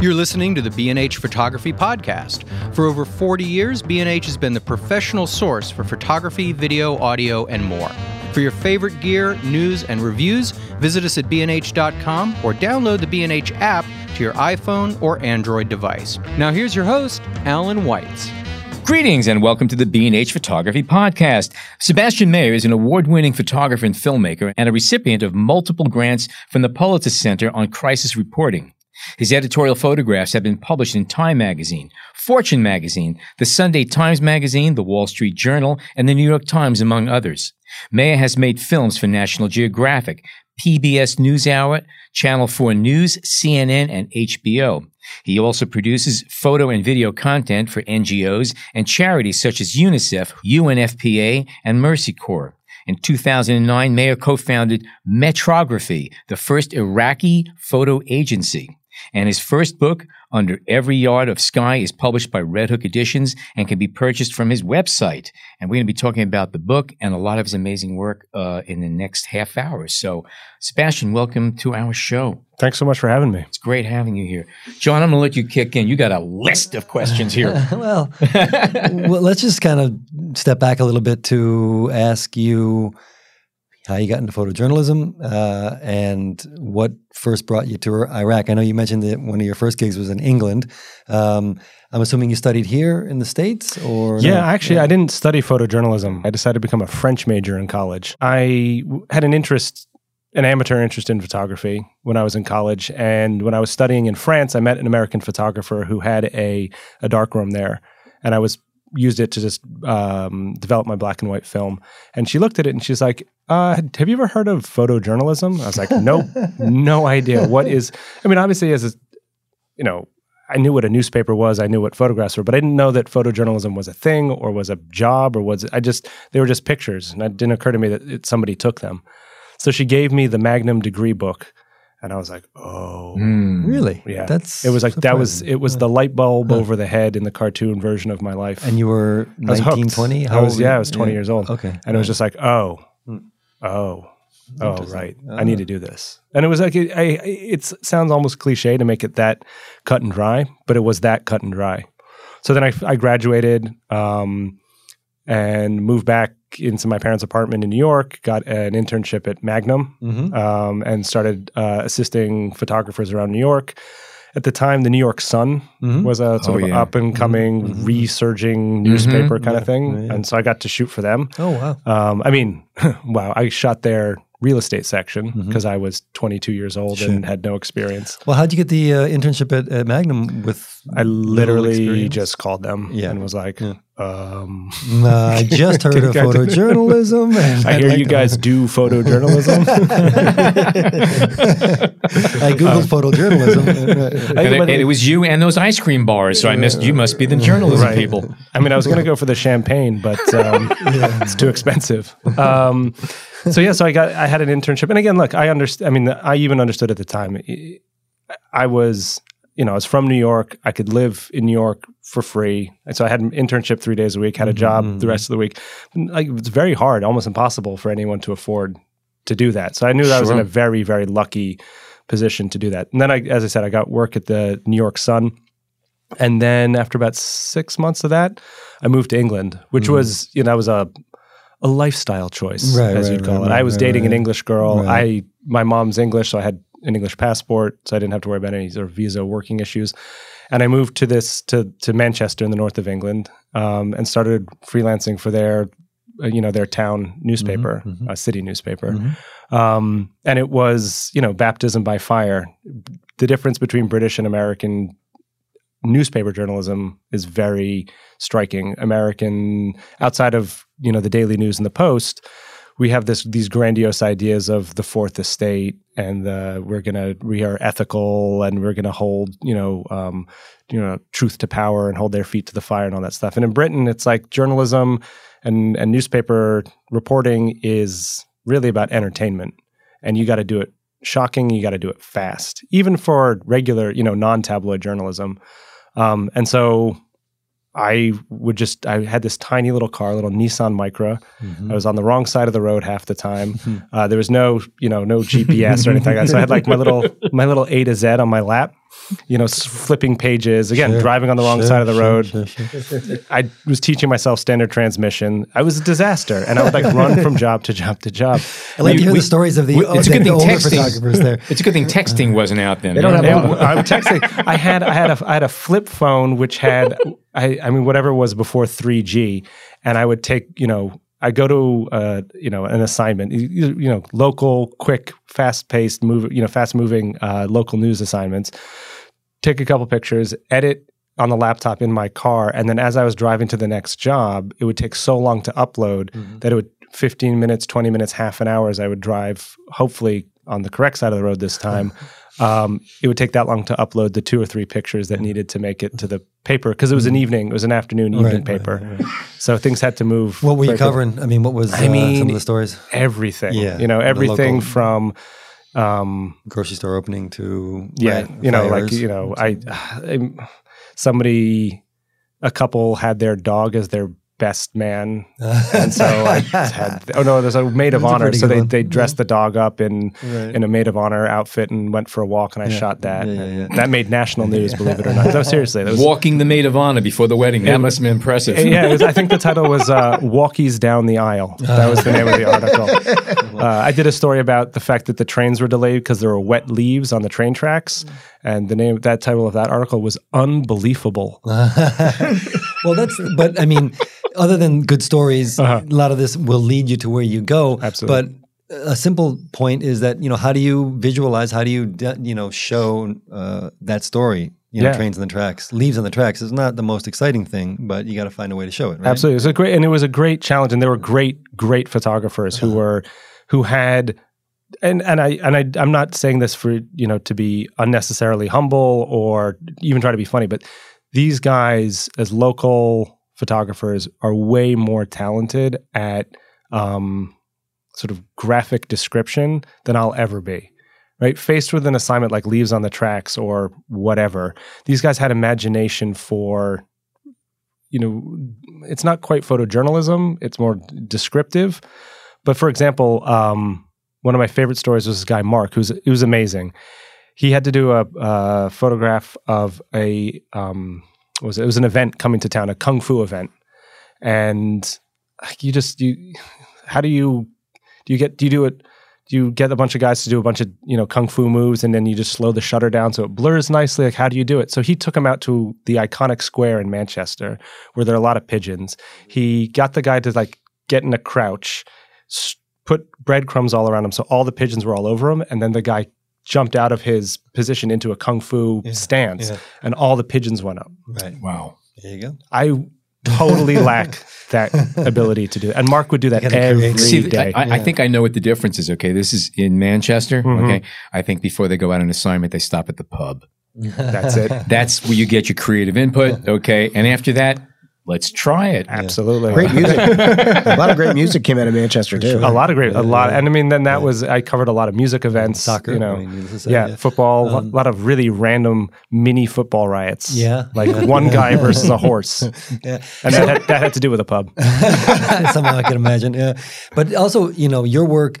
You're listening to the B&H Photography Podcast. For over 40 years, B&H has been the professional source for photography, video, audio, and more. For your favorite gear, news, and reviews, visit us at bnh.com or download the B&H app to your iPhone or Android device. Now here's your host, Allan Weitz. Greetings and welcome to the B&H Photography Podcast. Sebastian Meyer is an award-winning photographer and filmmaker and a recipient of multiple grants from the Pulitzer Center on Crisis Reporting. His editorial photographs have been published in Time Magazine, Fortune Magazine, the Sunday Times Magazine, the Wall Street Journal, and the New York Times, among others. Meyer has made films for National Geographic, PBS NewsHour, Channel 4 News, CNN, and HBO. He also produces photo and video content for NGOs and charities such as UNICEF, UNFPA, and Mercy Corps. In 2009, Meyer co-founded Metrography, the first Iraqi photo agency. And his first book, Under Every Yard of Sky, is published by Red Hook Editions and can be purchased from his website. And we're going to be talking about the book and a lot of his amazing work uh, in the next half hour. So, Sebastian, welcome to our show. Thanks so much for having me. It's great having you here. John, I'm going to let you kick in. You got a list of questions here. well, well, let's just kind of step back a little bit to ask you how you got into photojournalism uh, and what first brought you to Iraq. I know you mentioned that one of your first gigs was in England. Um, I'm assuming you studied here in the States or? Yeah, no? actually, Yeah. I didn't study photojournalism. I decided to become a French major in college. I w- had an interest, an amateur interest in photography when I was in college. And when I was studying in France, I met an American photographer who had a, a darkroom there. And I was used it to just um, develop my black and white film. And she looked at it and she's like, uh, have you ever heard of photojournalism? I was like, nope, no idea. What is, I mean, obviously, as a, you know, I knew what a newspaper was. I knew what photographs were, but I didn't know that photojournalism was a thing or was a job or was I just they were just pictures, and it didn't occur to me that it, somebody took them. So she gave me the Magnum degree book, and I was like, oh, Hmm. Really? yeah. That's it was like that was it was the light bulb over the head in the cartoon version of my life. And you were I was 19, hooked. 20? I was old? yeah, I was twenty years old. Okay. and it was just like, oh, Hmm. oh, oh, right. Ah. I need to do this. And it was like, it, I, it sounds almost cliche to make it that cut and dry, but it was that cut and dry. So then I, I graduated um, and moved back into my parents' apartment in New York, got an internship at Magnum, Mhm. um, and started uh, assisting photographers around New York. At the time, the New York Sun Mhm. was a sort Oh, of yeah. up and coming, Mhm. resurging newspaper kind Yeah, of thing. yeah, yeah. And so I got to shoot for them. Oh, wow. Um, I mean, wow, I shot their real estate section because I was 22 years old Sure. and had no experience. Well, how'd you get the uh, internship at, at Magnum with I literally just called them Yeah. and was like, Yeah. um, Mm, I just heard of photojournalism. And I I'd hear like you to- guys do photojournalism. I googled photojournalism. And it, and it was you and those ice cream bars. So I missed. You must be the journalism Right. people. I mean, I was going to go for the champagne, but um, it's too expensive. Um, so yeah, so I got I had an internship, and again, look, I understand. I mean, I even understood at the time. I- was, you know, I was from New York. I could live in New York for free, and so I had an internship three days a week. Had a job the mm-hmm. rest of the week. Like it's very hard, almost impossible for anyone to afford to do that. So I knew that I was in a very, very lucky position to do that. And then I, as I said, I got work at the New York Sun. And then after about six months of that, I moved to England, which mm-hmm. was, you know, that was a a lifestyle choice, Right, as right, you'd call right, it. I was dating an. English girl. I my mom's English, so I had an English passport, so I didn't have to worry about any sort of visa working issues. And I moved to this to to Manchester in the north of England, um, and started freelancing for their, uh, you know, their town newspaper, mhm. a city newspaper. Mhm. Um, and it was, you know, baptism by fire. The difference between British and American newspaper journalism is very striking. American, outside of you know the Daily News and the Post, we have this these grandiose ideas of the fourth estate and the, we're gonna we are ethical and we're gonna hold you know um, you know truth to power and hold their feet to the fire and all that stuff. And in Britain, it's like journalism and and newspaper reporting is really about entertainment, and you got to do it shocking. You got to do it fast, even for regular you know non tabloid journalism. Um, and so I would just I had this tiny little car, a little Nissan Micra. Mm-hmm. I was on the wrong side of the road half the time. Uh, there was no you know no GPS or anything like that. So I had like my little my little A to Z on my lap. You know, flipping pages again, Sure, driving on the wrong sure, side of the sure, road. sure, sure. I was teaching myself standard transmission. I was a disaster, and I would like run from job to job to job. I like We- to hear we- the stories of the, we- oh, it's a the, good the thing older texting- photographers there. It's a good thing texting wasn't out then. They don't right? have Yeah, I'm texting. I had I had a I had a flip phone which had I I mean whatever was before 3G, and I would take you know I go to uh, you know an assignment you, you know local quick fast paced move you know fast moving uh, local news assignments. Take a couple pictures, edit on the laptop in my car, and then as I was driving to the next job, it would take so long to upload that it would 15 minutes, 20 minutes, half an hour as I would drive, hopefully on the correct side of the road this time. um, it would take that long to upload the two or three pictures that needed to make it to the paper because it was an evening, it was an afternoon evening Right, paper. right, right. So things had to move. What were you very quick. covering? I mean, what was I uh, mean, some of the stories? Everything. Yeah, You know, everything local- from. Um, Grocery store opening to yeah, you know, like you know, I, I somebody, a couple had their dog as their best man, and so I had. Oh no, there's a maid of That's honor. So they one. they dressed the dog up in Right. in a maid of honor outfit and went for a walk, and I Yeah. shot that. Yeah, yeah, yeah. That made national news, believe it or not. No, seriously, that was. Walking the maid of honor before the wedding. That must have been impressive. yeah, it was, I think the title was uh, "Walkies Down the Aisle." That was the name of the article. Uh, I did a story about the fact that the trains were delayed because there were wet leaves on the train tracks, and the name that title of that article was "Unbelievable." well, that's. But I mean, other than good stories, Uh-huh. a lot of this will lead you to where you go. Absolutely. But a simple point is that you know how do you visualize? How do you you know show uh, that story? You know, Yeah. trains on the tracks, leaves on the tracks is not the most exciting thing, but you got to find a way to show it. Right? Absolutely, it was a great, and it was a great challenge, and there were great, great photographers who were, who had, and and I and I I'm not saying this for you know to be unnecessarily humble or even try to be funny, but these guys as local photographers are way more talented at um, sort of graphic description than I'll ever be. Right, faced with an assignment like leaves on the tracks or whatever, these guys had imagination for you know, it's not quite photojournalism; it's more descriptive. But for example, um, one of my favorite stories was this guy Mark, who's he was amazing. He had to do a, a photograph of a um, was it? it was an event coming to town, a kung fu event, and you just you how do you do you get do you do it do you get a bunch of guys to do a bunch of you know kung fu moves and then you just slow the shutter down so it blurs nicely? Like how do you do it? So he took him out to the iconic square in manchester where there are a lot of pigeons. He got the guy to like get in a crouch put breadcrumbs all around him so all the pigeons were all over him and then the guy jumped out of his position into a kung fu stance yeah. and all the pigeons went up Right. Wow. There you go. i totally lack that ability to do and mark would do that gotta every See, day. I, I think I know what the difference is. Okay, this is in Manchester. Mhm. Okay, I think before they go out on assignment, they stop at the pub. that's it That's where you get your creative input. Okay, and after that, let's try it. absolutely Great music. a lot of great music came out of Manchester too. a lot of great, a lot, yeah. and I mean, then that was I covered a lot of music events, Soccer, you know, I mean, say, yeah, yeah. football, a Um, lot of really random mini football riots, Yeah. like one guy versus a horse, Yeah. and that had, that had to do with a pub. Somehow I can imagine. Yeah. But also, you know, your work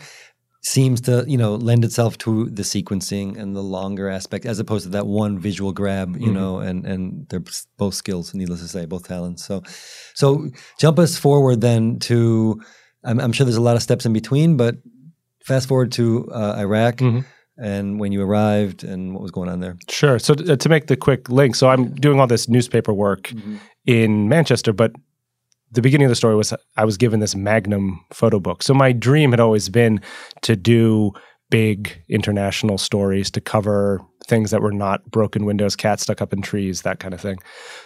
seems to, you know, lend itself to the sequencing and the longer aspect as opposed to that one visual grab, you know, and and they're both skills, needless to say, both talents. So so jump us forward then to I'm, I'm sure there's a lot of steps in between, but fast forward to uh, Iraq Mhm. and when you arrived and what was going on there. Sure. So to, to make the quick link, so I'm doing all this newspaper work in Manchester, but the beginning of the story was I was given this Magnum photo book. So my dream had always been to do big international stories to cover things that were not broken windows, cats stuck up in trees, that kind of thing.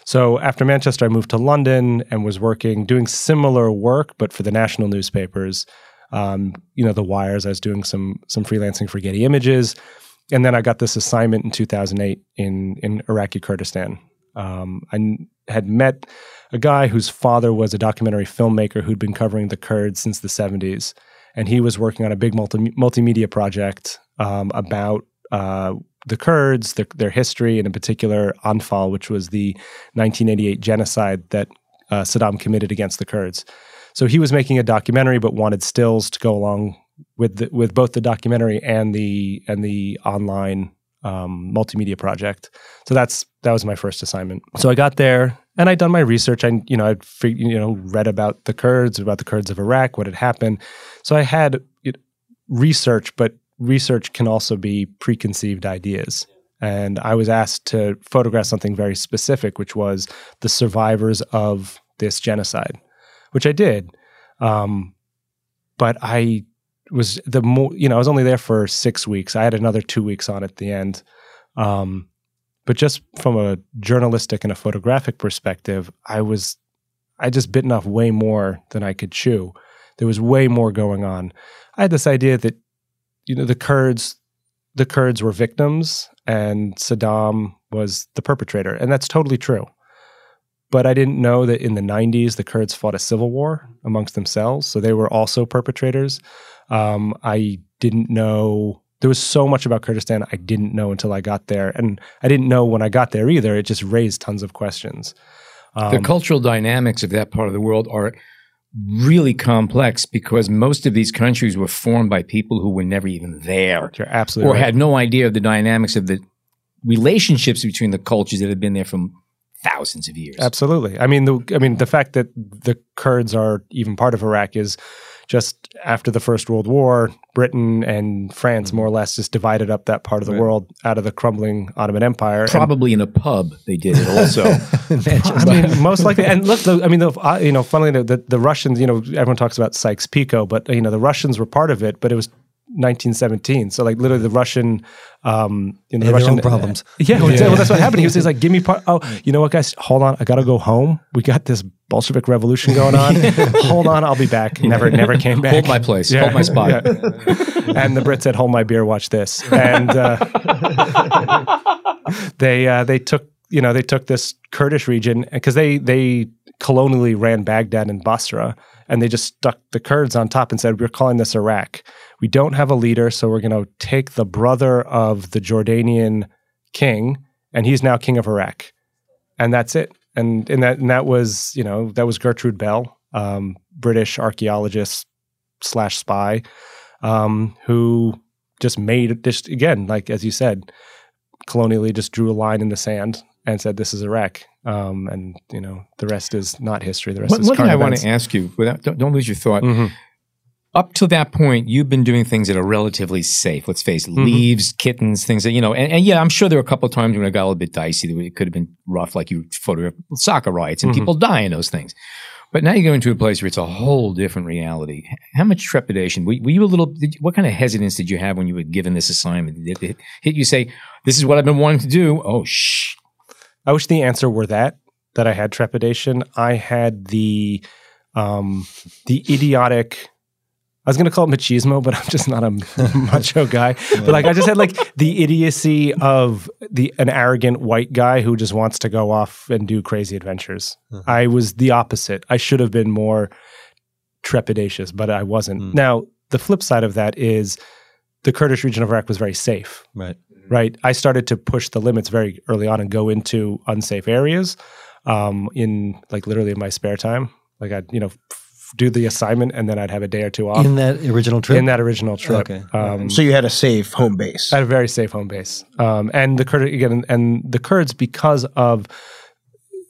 So after Manchester, I moved to London and was working, doing similar work, but for the national newspapers. Um, you know, the wires. I was doing some some freelancing for Getty Images, and then I got this assignment in 2008 in in Iraqi Kurdistan. Um, I had met a guy whose father was a documentary filmmaker who'd been covering the Kurds since the 70s, and he was working on a big multi- multimedia project um, about uh, the Kurds, their, their history, and in particular Anfal, which was the 1988 genocide that uh, Saddam committed against the Kurds. So he was making a documentary, but wanted stills to go along with the, with both the documentary and the and the online um, multimedia project. So that's that was my first assignment. So I got there and I'd done my research. I you know I'd you know read about the Kurds, about the Kurds of Iraq, what had happened. So I had it, research, but research can also be preconceived ideas. And I was asked to photograph something very specific, which was the survivors of this genocide, which I did. Um, but I was the more you know I was only there for six weeks. I had another two weeks on at the end. Um, but just from a journalistic and a photographic perspective, I was I just bitten off way more than I could chew. There was way more going on. I had this idea that you know the Kurds the Kurds were victims and Saddam was the perpetrator, and that's totally true. But I didn't know that in the 90s the Kurds fought a civil war amongst themselves, so they were also perpetrators. Um, I didn't know there was so much about Kurdistan I didn't know until I got there, and I didn't know when I got there either. It just raised tons of questions. Um, the cultural dynamics of that part of the world are really complex because most of these countries were formed by people who were never even there. You're absolutely or right. had no idea of the dynamics of the relationships between the cultures that had been there from thousands of years. Absolutely. I mean, the I mean the fact that the Kurds are even part of Iraq is just after the First World War, Britain and France more or less just divided up that part of the Right. world out of the crumbling Ottoman Empire. And- Probably in a pub they did it also. I mean, most likely. And look, the, I mean, the, uh, you know, funnily enough, the, the Russians, you know, everyone talks about Sykes-Picot, but you know, the Russians were part of it, but it was 1917. So like literally the Russian, um, you know, the Russian own problems. Yeah, well, well, that's what happened. He was just like, "Give me part." Oh, you know what, guys? Hold on, I gotta go home. We got this Bolshevik revolution going on. Hold on, I'll be back. Never, never came back. Hold my place. Hold my spot. yeah. And the Brits said, "Hold my beer. Watch this." And uh, they uh, they took you know they took this Kurdish region because they they colonially ran Baghdad and Basra, and they just stuck the Kurds on top and said, "We're calling this Iraq. We don't have a leader, so we're going to take the brother of the Jordanian king, and he's now king of Iraq, and that's it." And and that and that was you know that was Gertrude Bell, um, British archaeologist slash spy, um, who just made just again like as you said, colonially just drew a line in the sand and said this is Iraq. Um, and you know the rest is not history. The rest one is one thing I want to ask you, without, don't, don't lose your thought. Mhm. Up to that point, you've been doing things that are relatively safe. Let's face it, Mhm. leaves, kittens, things that, you know, and, and yeah, I'm sure there were a couple of times when it got a little bit dicey. that It could have been rough, like you photographed soccer riots and Mhm. people die in those things. But now you go into a place where it's a whole different reality. How much trepidation? Were, were you a little, did, what kind of hesitance did you have when you were given this assignment? Did it hit you say, this is what I've been wanting to do? Oh, shh. I wish the answer were that that I had trepidation. I had the um, the idiotic. I was going to call it machismo, but I'm just not a macho guy. But like, I just had like the idiocy of the an arrogant white guy who just wants to go off and do crazy adventures. I was the opposite. I should have been more trepidatious, but I wasn't. Mm. Now, the flip side of that is the Kurdish region of Iraq was very safe Right. right? I started to push the limits very early on and go into unsafe areas um, in like literally in my spare time. Like I'd, you know, do the assignment and then I'd have a day or two off In that original trip? in that original trip. Okay. Um, So you had a safe home base. I had a very safe home base. Um, and the Kurd again, and the Kurds, because of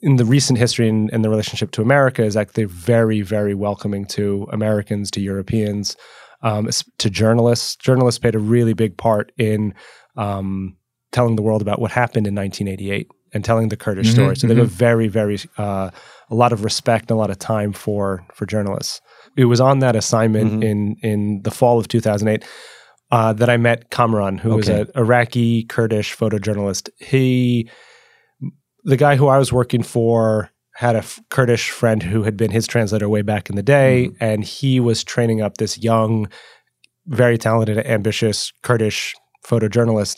in the recent history and, and the relationship to America, is that they're very, very welcoming to Americans, to Europeans, um, to journalists. Journalists played a really big part in um, telling the world about what happened in 1988 and telling the Kurdish Mhm, story. So they have a very, very uh, a lot of respect and a lot of time for for journalists. It was on that assignment Mhm. in in the fall of 2008 uh, that I met Kamran, who was an Iraqi Kurdish photojournalist. He, the guy who I was working for, had a f- Kurdish friend who had been his translator way back in the day, and he was training up this young, very talented, ambitious Kurdish photojournalist.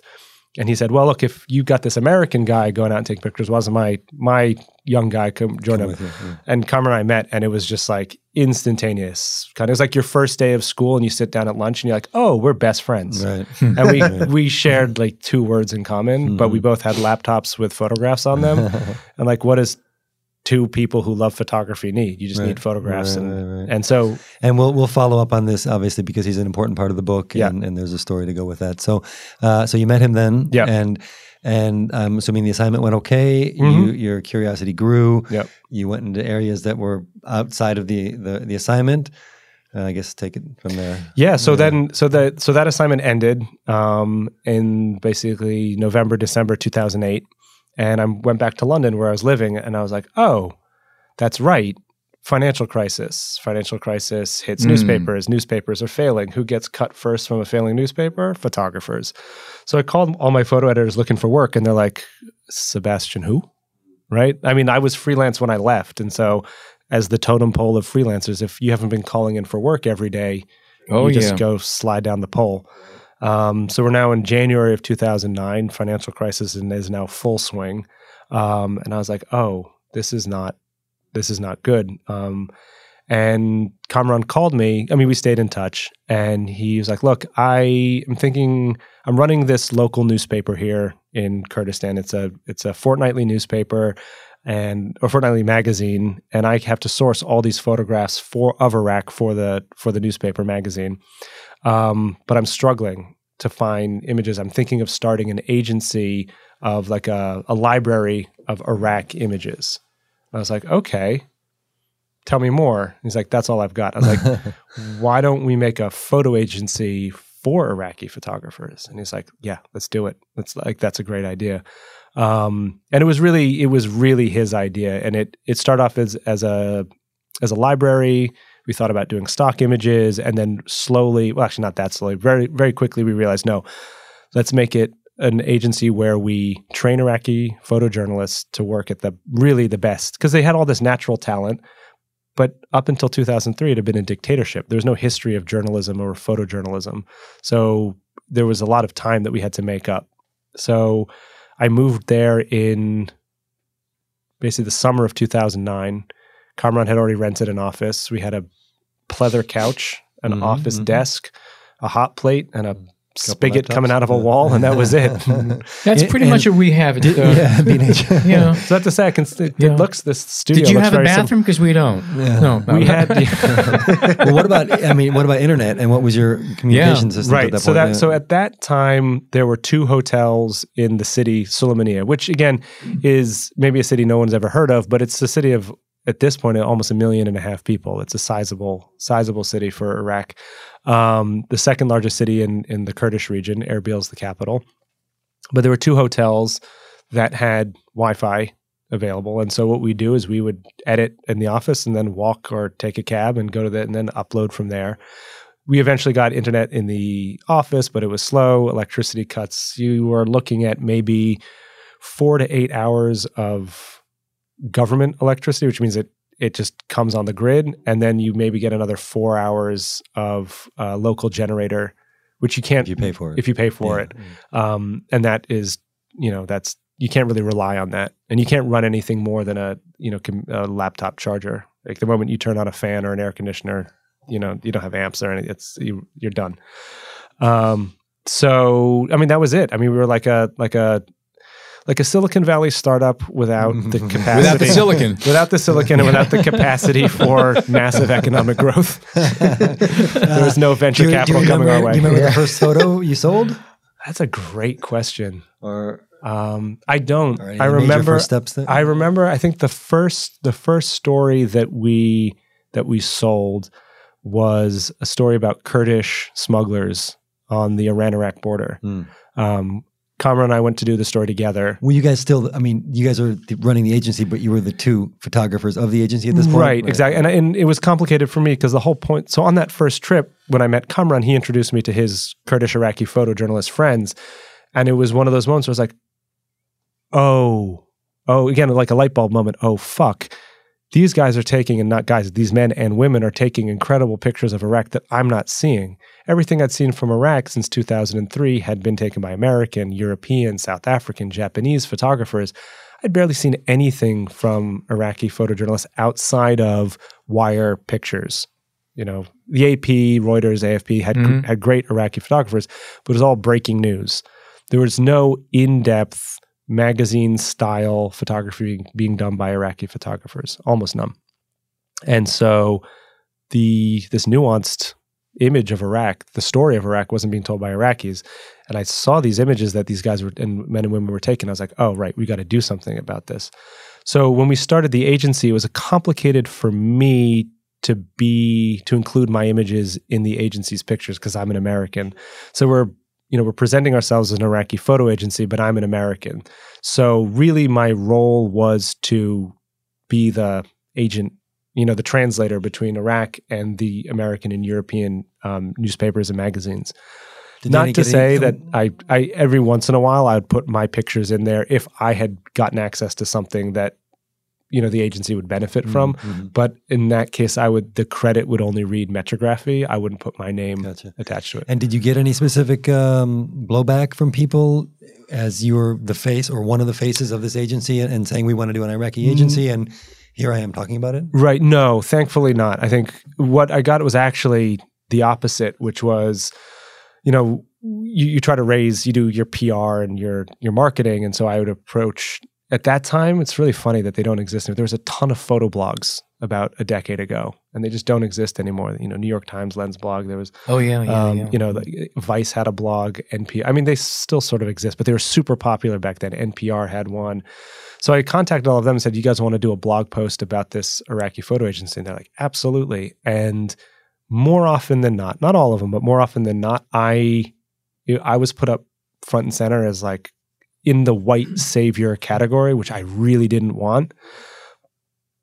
And he said, "Well, look, if you got this American guy going out and taking pictures, wasn't my my young guy come join him?" you, yeah. And Kamran and I met, and it was just like instantaneous. Kind of, it was like your first day of school, and you sit down at lunch, and you're like, "Oh, we're best friends." Right. And we we shared like two words in common, but we hmm. both had laptops with photographs on them. and like, what does two people who love photography need? You just Right. need photographs, Right, and right, and so And we'll we'll follow up on this obviously because he's an important part of the book, Yeah. and, and there's a story to go with that. So, uh, so you met him then, Yeah. and and I'm assuming the assignment went okay. You, Mhm. your curiosity grew. Yep. You went into areas that were outside of the the, the assignment. Uh, I guess take it from there. Yeah. So then, so that so that assignment ended um, in basically November, December, two thousand eight, and I went back to London where I was living, and I was like, oh, that's right. Financial crisis. Financial crisis hits Mm. newspapers. Newspapers are failing. Who gets cut first from a failing newspaper? Photographers. So I called all my photo editors looking for work, and they're like, Sebastian, who? Right? I mean, I was freelance when I left, and so as the totem pole of freelancers, if you haven't been calling in for work every day, Oh, you just yeah. go slide down the pole. Um, so we're now in January of 2009. Financial crisis is now full swing. Um, and I was like, oh, this is not, this is not good. Um, and Kamran called me. I mean, we stayed in touch, and he was like, "Look, I am thinking I'm running this local newspaper here in Kurdistan. It's a it's a fortnightly newspaper, and or fortnightly magazine, and I have to source all these photographs for of Iraq for the for the newspaper magazine. Um, but I'm struggling to find images. I'm thinking of starting an agency of like a, a library of Iraq images. I was like, okay, tell me more. He's like, that's all I've got. I was like, why don't we make a photo agency for Iraqi photographers? And he's like, yeah, let's do it. That's like that's a great idea. Um, and it was really it was really his idea, and it it started off as as a as a library. We thought about doing stock images, and then slowly, well, actually not that slowly, very very quickly, we realized no, let's make it an agency where we train Iraqi photojournalists to work at the really the best because they had all this natural talent. But up until 2003, it had been a dictatorship. There was no history of journalism or photojournalism. So there was a lot of time that we had to make up. So I moved there in basically the summer of 2009. Kamran had already rented an office. We had a pleather couch, an Mhm, office mhm. desk, a hot plate, and a spigot laptops. coming out of a wall, and that was it. That's And- pretty much what we have. At, uh, yeah, B&H. You know. so I have to say, I can, it, Yeah. it looks this studio. Did you looks have a very sim- bathroom? Because we don't. Yeah. No, no. we had well, what about? I mean, what about internet? And what was your communication system at right. that so point? that Yeah. so at that time there were two hotels in the city, Sulaymaniyah, which again is maybe a city no one's ever heard of, but it's a city of at this point almost a million and a half people. It's a sizable sizable city for Iraq. Um, the second largest city in in the Kurdish region. Erbil's the capital, but there were two hotels that had Wi-Fi available. And so what we do is we would edit in the office and then walk or take a cab and go to the and then upload from there. We eventually got internet in the office, but it was slow. Electricity cuts. You were looking at maybe four to eight hours of government electricity, which means it it just comes on the grid, and then you maybe get another four hours of uh, local generator, which you can't if you pay for it. if you pay for Yeah. it. Um, and that is you know that's you can't really rely on that. And you can't run anything more than a you know com- a laptop charger. Like the moment you turn on a fan or an air conditioner you know you don't have amps or anything it's you, you're done. Um, so i mean that was it. I mean we were like a like a like a silicon valley startup without the capacity Without the silicon. without the silicon and without the capacity for massive economic growth there was no venture do you, capital do you coming remember, our way Do you remember the first photo you sold? that's a great question Or, Um, I don't. or any I remember. first steps that, I remember. I think the first the first story that we that we sold was a story about Kurdish smugglers on the Iran-Iraq border. Hmm. Um, Kamran and I went to do the story together. Were you guys still? I mean, you guys are running the agency, but you were the two photographers of the agency at this point, Right, exactly. And, and it was complicated for me because the whole point. So on that first trip, when I met Kamran, he introduced me to his Kurdish Iraqi photojournalist friends, and it was one of those moments where I was like, "Oh, oh," again, like a light bulb moment. Oh, fuck! These guys are taking, and not guys, these men and women are taking incredible pictures of Iraq that I'm not seeing. Everything I'd seen from Iraq since 2003 had been taken by American, European, South African, Japanese photographers. I'd barely seen anything from Iraqi photojournalists outside of wire pictures. You know, the AP, Reuters, AFP had Mhm. had great Iraqi photographers, but it was all breaking news. There was no in-depth magazine style photography being done by Iraqi photographers, almost none. And so the this nuanced image of Iraq, the story of Iraq wasn't being told by Iraqis. And I saw these images that these guys were and men and women were taking. I was like, oh right, we got to do something about this. So when we started the agency, it was complicated for me to be to include my images in the agency's pictures because I'm an American. So we're you know we're presenting ourselves as an Iraqi photo agency, but I'm an American. So really, my role was to be the agent, you know, the translator between Iraq and the American and European um, newspapers and magazines. Did Not to say that I, I every once in a while I would put my pictures in there if I had gotten access to something that you know the agency would benefit from. Mhm. But in that case, I would the credit would only read Metrography. I wouldn't put my name Gotcha. attached to it. And did you get any specific um, blowback from people as you were the face or one of the faces of this agency and, and saying we want to do an. Iraqi agency? And here I am talking about it. Right. No, thankfully not. I think what I got was actually the opposite, which was, you know, you, you try to raise, you do your PR and your your marketing, and so I would approach. At that time, it's really funny that they don't exist. There was a ton of photo blogs about a decade ago, and they just don't exist anymore. You know, New York Times Lens blog. There was Oh yeah, yeah, um, yeah. You know, like, Vice had a blog. NPR. I mean, they still sort of exist, but they were super popular back then. NPR had one. So I contacted all of them and said, "You guys want to do a blog post about this Iraqi photo agency?" And they're like, "Absolutely." And more often than not, not all of them, but more often than not, I I was put up front and center as like in the white savior category, which I really didn't want.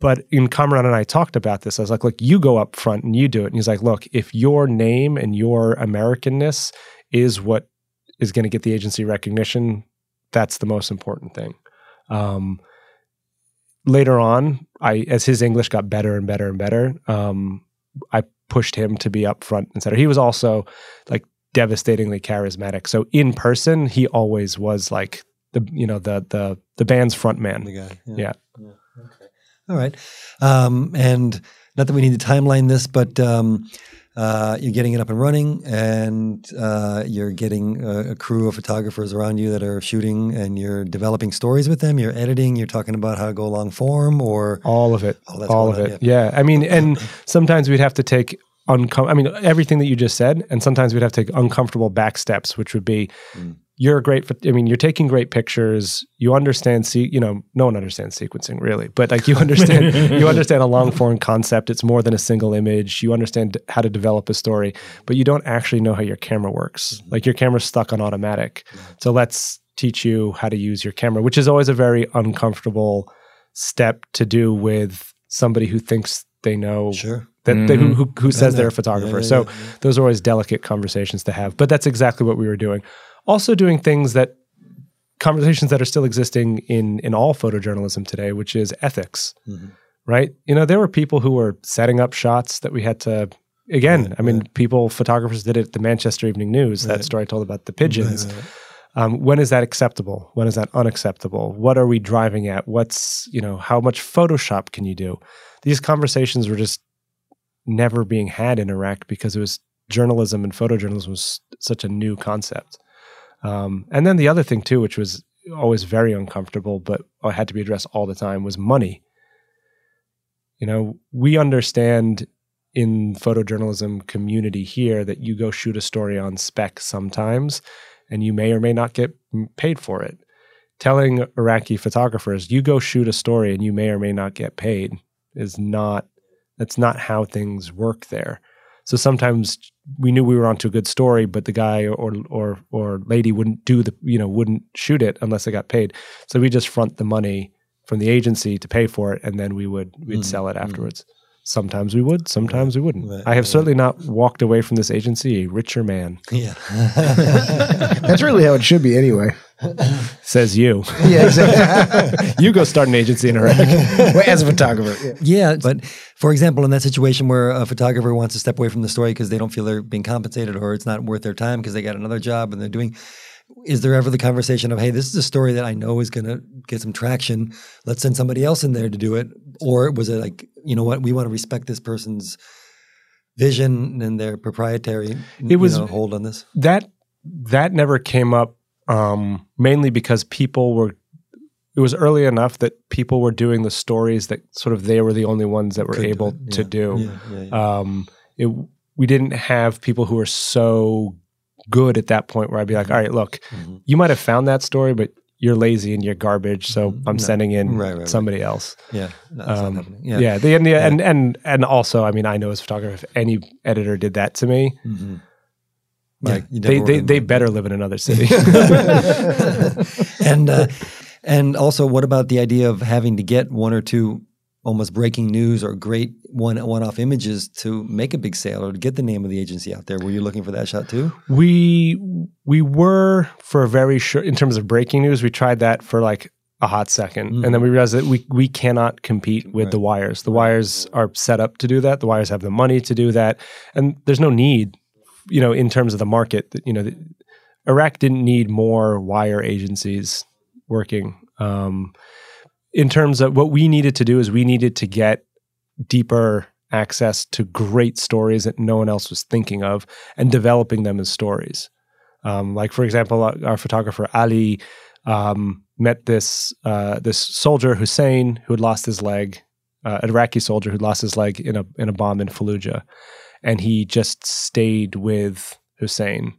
But in Kamran and I talked about this. I was like, look, you go up front and you do it. And he's like, look, if your name and your Americanness is what is going to get the agency recognition, that's the most important thing. Um, later on, I as his English got better and better and better, um, I pushed him to be up front and center. He was also like devastatingly charismatic. So in person, he always was like the you know the the the band's front man. The guy. Yeah. Okay. All right. Um, and not that we need to timeline this, but um, uh, you're getting it up and running, and uh, you're getting a, a crew of photographers around you that are shooting, and you're developing stories with them. You're editing. You're talking about how to go long form, or All of it. Oh, all of on, it. Yeah. I mean, and sometimes we'd have to take uncom- I mean, everything that you just said, and sometimes we'd have to take uncomfortable back steps, which would be Mm. You're a great. I mean, you're taking great pictures. You understand. See, you know, no one understands sequencing really, but like you understand. you understand a long form concept. It's more than a single image. You understand how to develop a story, but you don't actually know how your camera works. Mm-hmm. Like your camera's stuck on automatic. So let's teach you how to use your camera, which is always a very uncomfortable step to do with somebody who thinks they know sure. that they, who, mm-hmm. who, who says they're a photographer. Yeah, yeah, so yeah, yeah. those are always delicate conversations to have. But that's exactly what we were doing. Also doing things that conversations that are still existing in in all photojournalism today, which is ethics. Mhm. Right? You know, there were people who were setting up shots that we had to again, Right, I mean, right. people, photographers did it at the Manchester Evening News, that story I told about the pigeons. Right, right, Um, when is that acceptable? When is that unacceptable? What are we driving at? What's, you know, how much Photoshop can you do? These conversations were just never being had in Iraq because it was journalism and photojournalism was such a new concept. Um, and then the other thing too, which was always very uncomfortable, but had to be addressed all the time, was money. You know, we understand in photojournalism community here that you go shoot a story on spec sometimes and you may or may not get paid for it. Telling Iraqi photographers, you go shoot a story and you may or may not get paid is not that's not how things work there. So sometimes we knew we were onto a good story, but the guy or or or lady wouldn't do the you know wouldn't shoot it unless they got paid. So we just front the money from the agency to pay for it, and then we would we'd Mhm, sell it mhm. afterwards. Sometimes we would, sometimes we wouldn't. Right, I have right. certainly not walked away from this agency a richer man. Yeah. That's really how it should be anyway. Says you. Yeah, exactly. you go start an agency in Iraq. Wait, As a photographer. Yeah. Yeah, but for example, in that situation where a photographer wants to step away from the story because they don't feel they're being compensated or it's not worth their time because they got another job and they're doing, is there ever the conversation of, hey, this is a story that I know is going to get some traction. Let's send somebody else in there to do it, or was it like, you know what, we want to respect this person's vision and their proprietary It was- you know, hold on this? that that never came up um, mainly because people were it was early enough that people were doing the stories that sort of they were the only ones that were Could do able to yeah. do Yeah, yeah, um, it, we didn't have people who were so good at that point where I'd be like, all right, look, Mhm. you might have found that story, but you're lazy and you're garbage, so Mhm. I'm No. sending in Right, right, right. somebody else. yeah, no, Um. Yeah, Yeah. the, and, the, and and and also, I mean, I know as a photographer, if any editor did that to me, Mhm. Like you they they, they better live in another city. and uh, and also, what about the idea of having to get one or two almost breaking news or great one one off images to make a big sale or to get the name of the agency out there? Were you looking for that shot too? we we were for a very short in terms of breaking news we tried that for like a hot 2nd and then we realized that we we cannot compete with the wires. The wires are set up to do that. The wires have the money to do that. And there's no need you know in terms of the market you know the, iraq didn't need more wire agencies working um in terms of what we needed to do is we needed to get deeper access to great stories that no one else was thinking of and developing them as stories. Um, like for example, our, photographer Ali um, met this uh, this soldier Hussein who had lost his leg, uh, an Iraqi soldier who'd lost his leg in a in a bomb in Fallujah, and he just stayed with Hussein.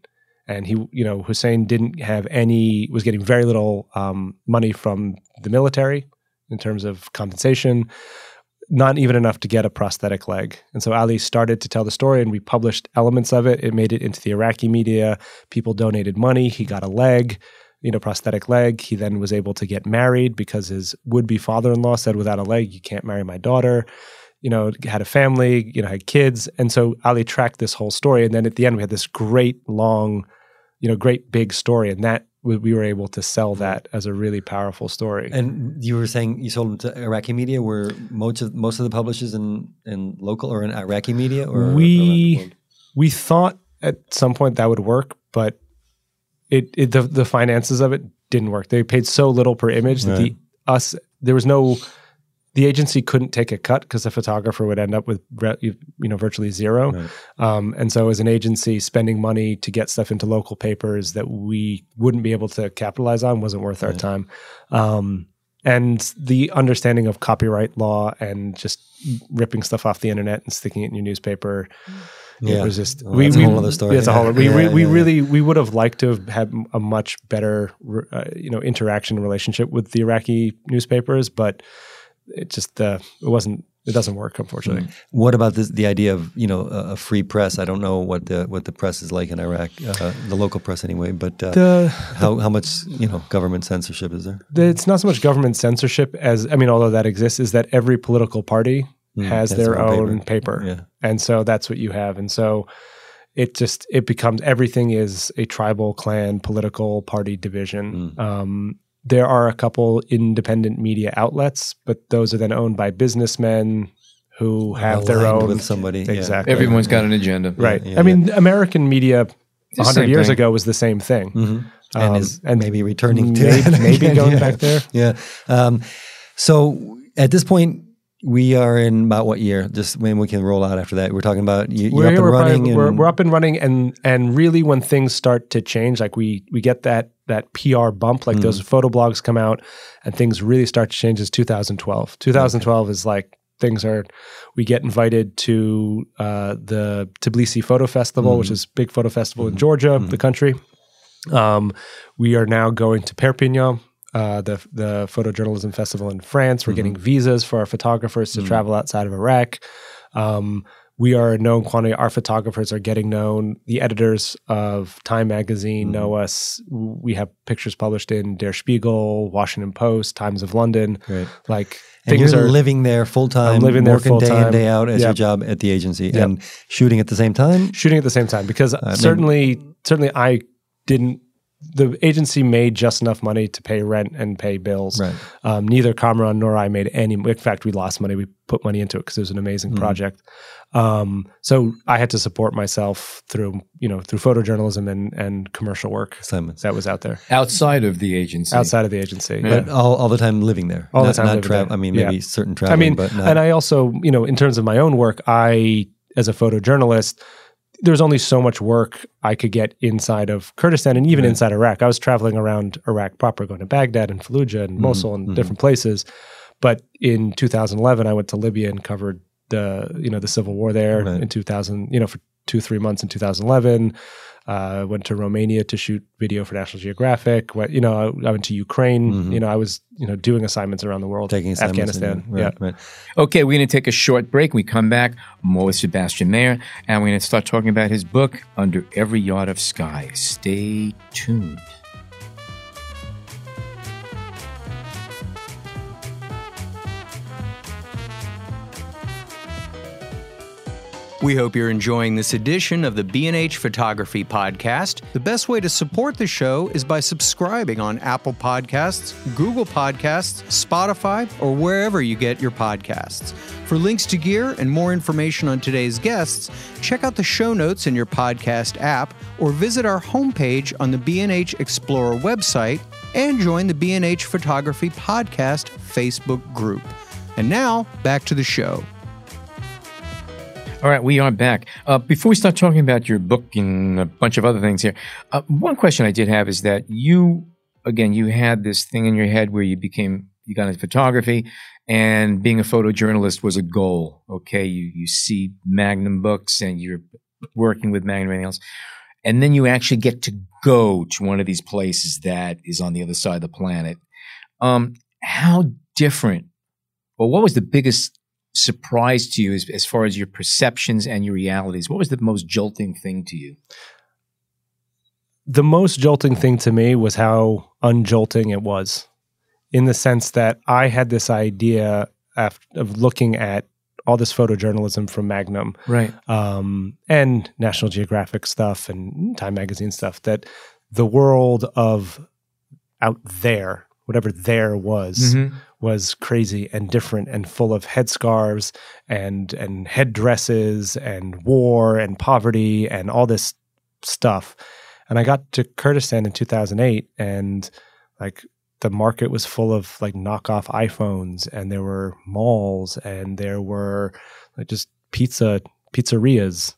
And he, you know, Hussein didn't have any, was getting very little um, money from the military in terms of compensation not even enough to get a prosthetic leg. And so Ali started to tell the story and we published elements of it. It made it into the Iraqi media. People donated money. He got a leg, you know, prosthetic leg. He then was able to get married because his would be father in law said, without a leg, you can't marry my daughter. You know, had a family, you know, had kids. And so Ali tracked this whole story. And then at the end, we had this great long, you know, great big story. And that we we were able to sell mm-hmm. that as a really powerful story. And you were saying you sold them to Iraqi media. Were most of most of the publishers in in local or in Iraqi media or we we thought at some point that would work, but it, it the the finances of it didn't work. They paid so little per image that the us there was no the agency couldn't take a cut because the photographer would end up with you know virtually zero. Right. Um, and so as an agency spending money to get stuff into local papers that we wouldn't be able to capitalize on wasn't worth our time. Um, and the understanding of copyright law and just ripping stuff off the internet and sticking it in your newspaper Yeah. it was just Well, that's a whole other story. Yeah, it's a whole. We Yeah, we, we yeah, yeah. really we would have liked to have had a much better uh, you know interaction relationship with the Iraqi newspapers, but it just uh, it wasn't. It doesn't work, unfortunately. What about this, the idea of you know a, a free press? I don't know what the what the press is like in Iraq, uh, the local press anyway. But uh, The, how how much you know government censorship is there? the it's not so much government censorship as I mean, although that exists, is that every political party Mm, has their own own paper. Yeah. and so that's what you have and so it just it becomes everything is a tribal clan political party division Mm. um, there are a couple independent media outlets but those are then owned by businessmen who have their own with somebody. yeah. exactly Everyone's got an agenda. right yeah, i mean american media It's 100 years thing. ago was the same thing Mhm. and Um, is and maybe returning to maybe, maybe going yeah. back there Yeah. Um, so at this point, we are in about what year? Just when we can roll out after that. We're talking about you, you're we're, up and we're, running. probably- we're, and, we're up and running and and really when things start to change like we we get that that pr bump like those photo blogs come out and things really start to change is 2012 2012 is like things are we get invited to uh, the tbilisi photo festival which is a big photo festival in georgia the country um, we are now going to perpignan uh, the the photojournalism festival in France. We're getting visas for our photographers to travel outside of Iraq. Um, we are a known quantity. Our photographers are getting known. The editors of Time Magazine know us. We have pictures published in Der Spiegel, Washington Post, Times of London. Right. Like and things you're are living there full time, I'm living there working day in day out as your job at the agency, Yep. and shooting at the same time. shooting at the same time because maybe- certainly, certainly, I didn't the agency made just enough money to pay rent and pay bills. Right. Um, neither Kamran nor I made any. In fact, we lost money. We put money into it because it was an amazing Mhm. project. Um, so I had to support myself through, you know, through photojournalism and and commercial work Assignments. that was out there Outside of the agency. outside of the agency. Yeah. But all, all the time living there. All the time Not living travel. there. I mean, Yeah. maybe certain I mean, but not. and I also, you know, in terms of my own work, I, as a photojournalist, there's only so much work I could get inside of Kurdistan and even Right. inside Iraq. I was traveling around Iraq proper, going to Baghdad and Fallujah and Mhm, Mosul and mhm. different places. But in 2011, I went to Libya and covered the, you know, the civil war there Right. in 2000, you know, for two, three months in 2011. Uh, went to Romania to shoot video for National Geographic. Went, you know, I, I went to Ukraine. Mhm. You know, I was, you know, doing assignments around the world. taking assignments in- Afghanistan. right, yeah. right. Okay, we're going to take a short break. We come back, more with Sebastian Meyer, and we're going to start talking about his book, Under Every Yard of Sky. Stay tuned. We hope you're enjoying this edition of the B&H Photography Podcast. The best way to support the show is by subscribing on Apple Podcasts, Google Podcasts, Spotify, or wherever you get your podcasts. For links to gear and more information on today's guests, check out the show notes in your podcast app or visit our homepage on the B&H Explorer website and join the B&H Photography Podcast Facebook group. And now, back to the show. All right, we are back. Uh, before we start talking about your book and a bunch of other things here, uh, one question I did have is that you, again, you had this thing in your head where you became, you got into photography, and being a photojournalist was a goal. Okay, you you see Magnum books and you're working with Magnum and else, and then you actually get to go to one of these places that is on the other side of the planet. Um, how different, or what was the biggest surprise to you as, as far as your perceptions and your realities? What was the most jolting thing to you? the most jolting thing to me was how unjolting it was in the sense that I had this idea af of looking at all this photojournalism from Magnum Right. um, and National Geographic stuff and Time Magazine stuff that the world of out there, whatever there was, Mm-hmm. Was crazy and different and full of headscarves and and headdresses and war and poverty and all this stuff. And I got to Kurdistan in 2008 and like the market was full of like knockoff iPhones and there were malls and there were like just pizza pizzerias.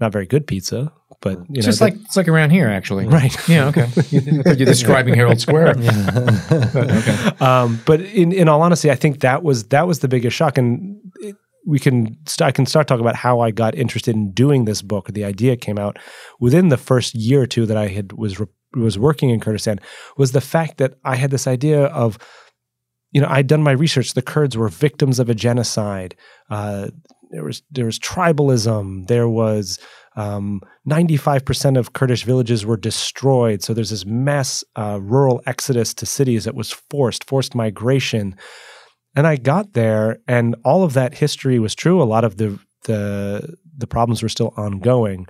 Not very good pizza, but you It's know just like it's like around here, actually. right. Yeah. Okay. You're describing Herald Square. Yeah. um, but in, in all honesty, I think that was that was the biggest shock, and it, we can st- I can start talking about how I got interested in doing this book. The idea came out within the first year or two that I had was re- was working in Kurdistan. Was the fact that I had this idea of you know I'd done my research. The Kurds were victims of a genocide. Uh, there was there was tribalism. There was um, 95% of Kurdish villages were destroyed. So there's this mass uh, rural exodus to cities that was forced, forced migration. And I got there, and all of that history was true. A lot of the the the problems were still ongoing,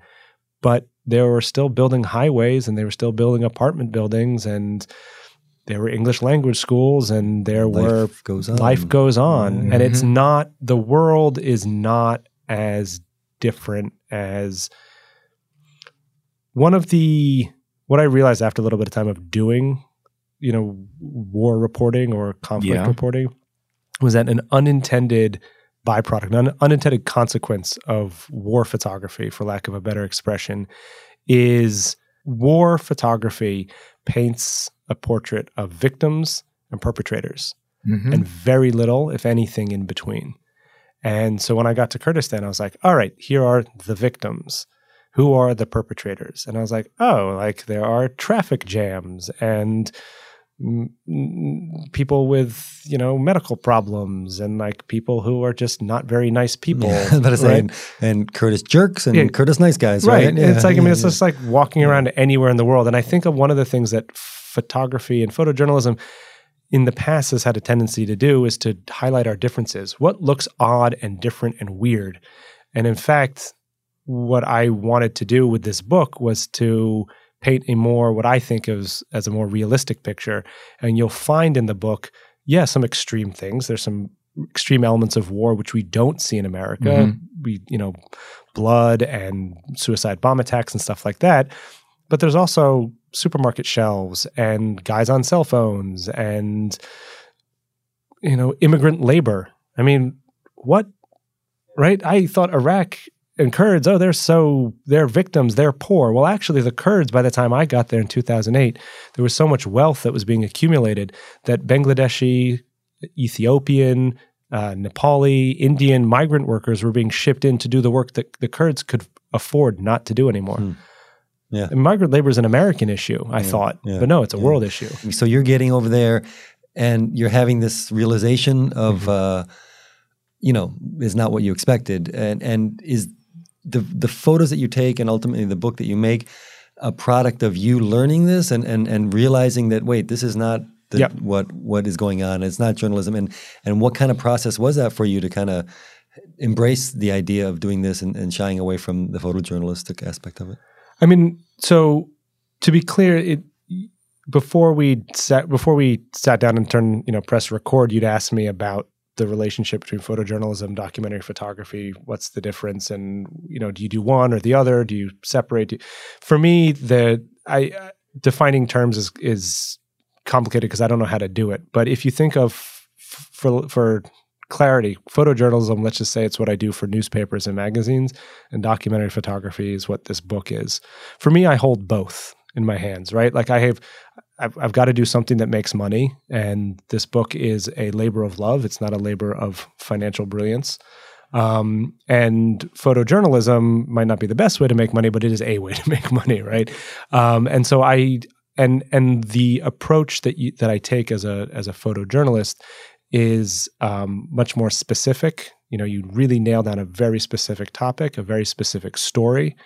but they were still building highways, and they were still building apartment buildings, and there were English language schools, and there were Life goes on. life goes on and it's Mhm. not the world is not as different as one of the what i realized after a little bit of time of doing you know war reporting or conflict Yeah. reporting was that an unintended byproduct an unintended consequence of war photography for lack of a better expression is war photography paints a portrait of victims and perpetrators Mhm. and very little, if anything, in between. And so when I got to Kurdistan, I was like, all right, here are the victims. Who are the perpetrators? And I was like, oh, like there are traffic jams and people with, you know, medical problems and like people who are just not very nice people. Yeah, I was about to say, right? and, and Kurdish jerks and Yeah. Kurdish nice guys, right. right? Yeah, it's like, I mean, it's just like walking around anywhere in the world. And I think of one of the things that photography and photojournalism in the past has had a tendency to do is to highlight our differences. What looks odd and different and weird. And in fact, what I wanted to do with this book was to paint a more what I think is as a more realistic picture. And you'll find in the book, yeah, some extreme things. There's some extreme elements of war which we don't see in America. Mhm. We, you know, blood and suicide bomb attacks and stuff like that. But there's also supermarket shelves and guys on cell phones and you know immigrant labor. I mean, what? Right? I thought Iraq and Kurds, oh, they're so they're victims, they're poor. Well, actually, the Kurds, by the time I got there in 2008, there was so much wealth that was being accumulated that Bangladeshi, Ethiopian, uh, Nepali, Indian migrant workers were being shipped in to do the work that the Kurds could afford not to do anymore. Hmm. Yeah. And migrant labor is an American issue, I Yeah, thought, yeah, but no, it's a world issue. So you're getting over there, and you're having this realization of, Mm-hmm. uh, you know, is not what you expected, and and is the the photos that you take and ultimately the book that you make a product of you learning this and and and realizing that wait, this is not. The, Yep. What what is going on? It's not journalism, and and what kind of process was that for you to kind of embrace the idea of doing this and, and shying away from the photojournalistic aspect of it? I mean, so to be clear, it before we sat before we sat down and turned, you know, press record, you'd asked me about the relationship between photojournalism, documentary photography. What's the difference? And you know, do you do one or the other? Do you separate? Do- For me, the I uh, defining terms is is complicated because I don't know how to do it. But if you think of f- for for clarity, photojournalism, let's just say it's what I do for newspapers and magazines, and documentary photography is what this book is. For me, I hold both in my hands, right? Like I have I've, I've got to do something that makes money, and this book is a labor of love. It's not a labor of financial brilliance. Um, and photojournalism might not be the best way to make money, but it is a way to make money, right? Um, and so I and and the approach that you, that I take as a as a photojournalist is um, much more specific. You know, you really nail down a very specific topic, a very specific story,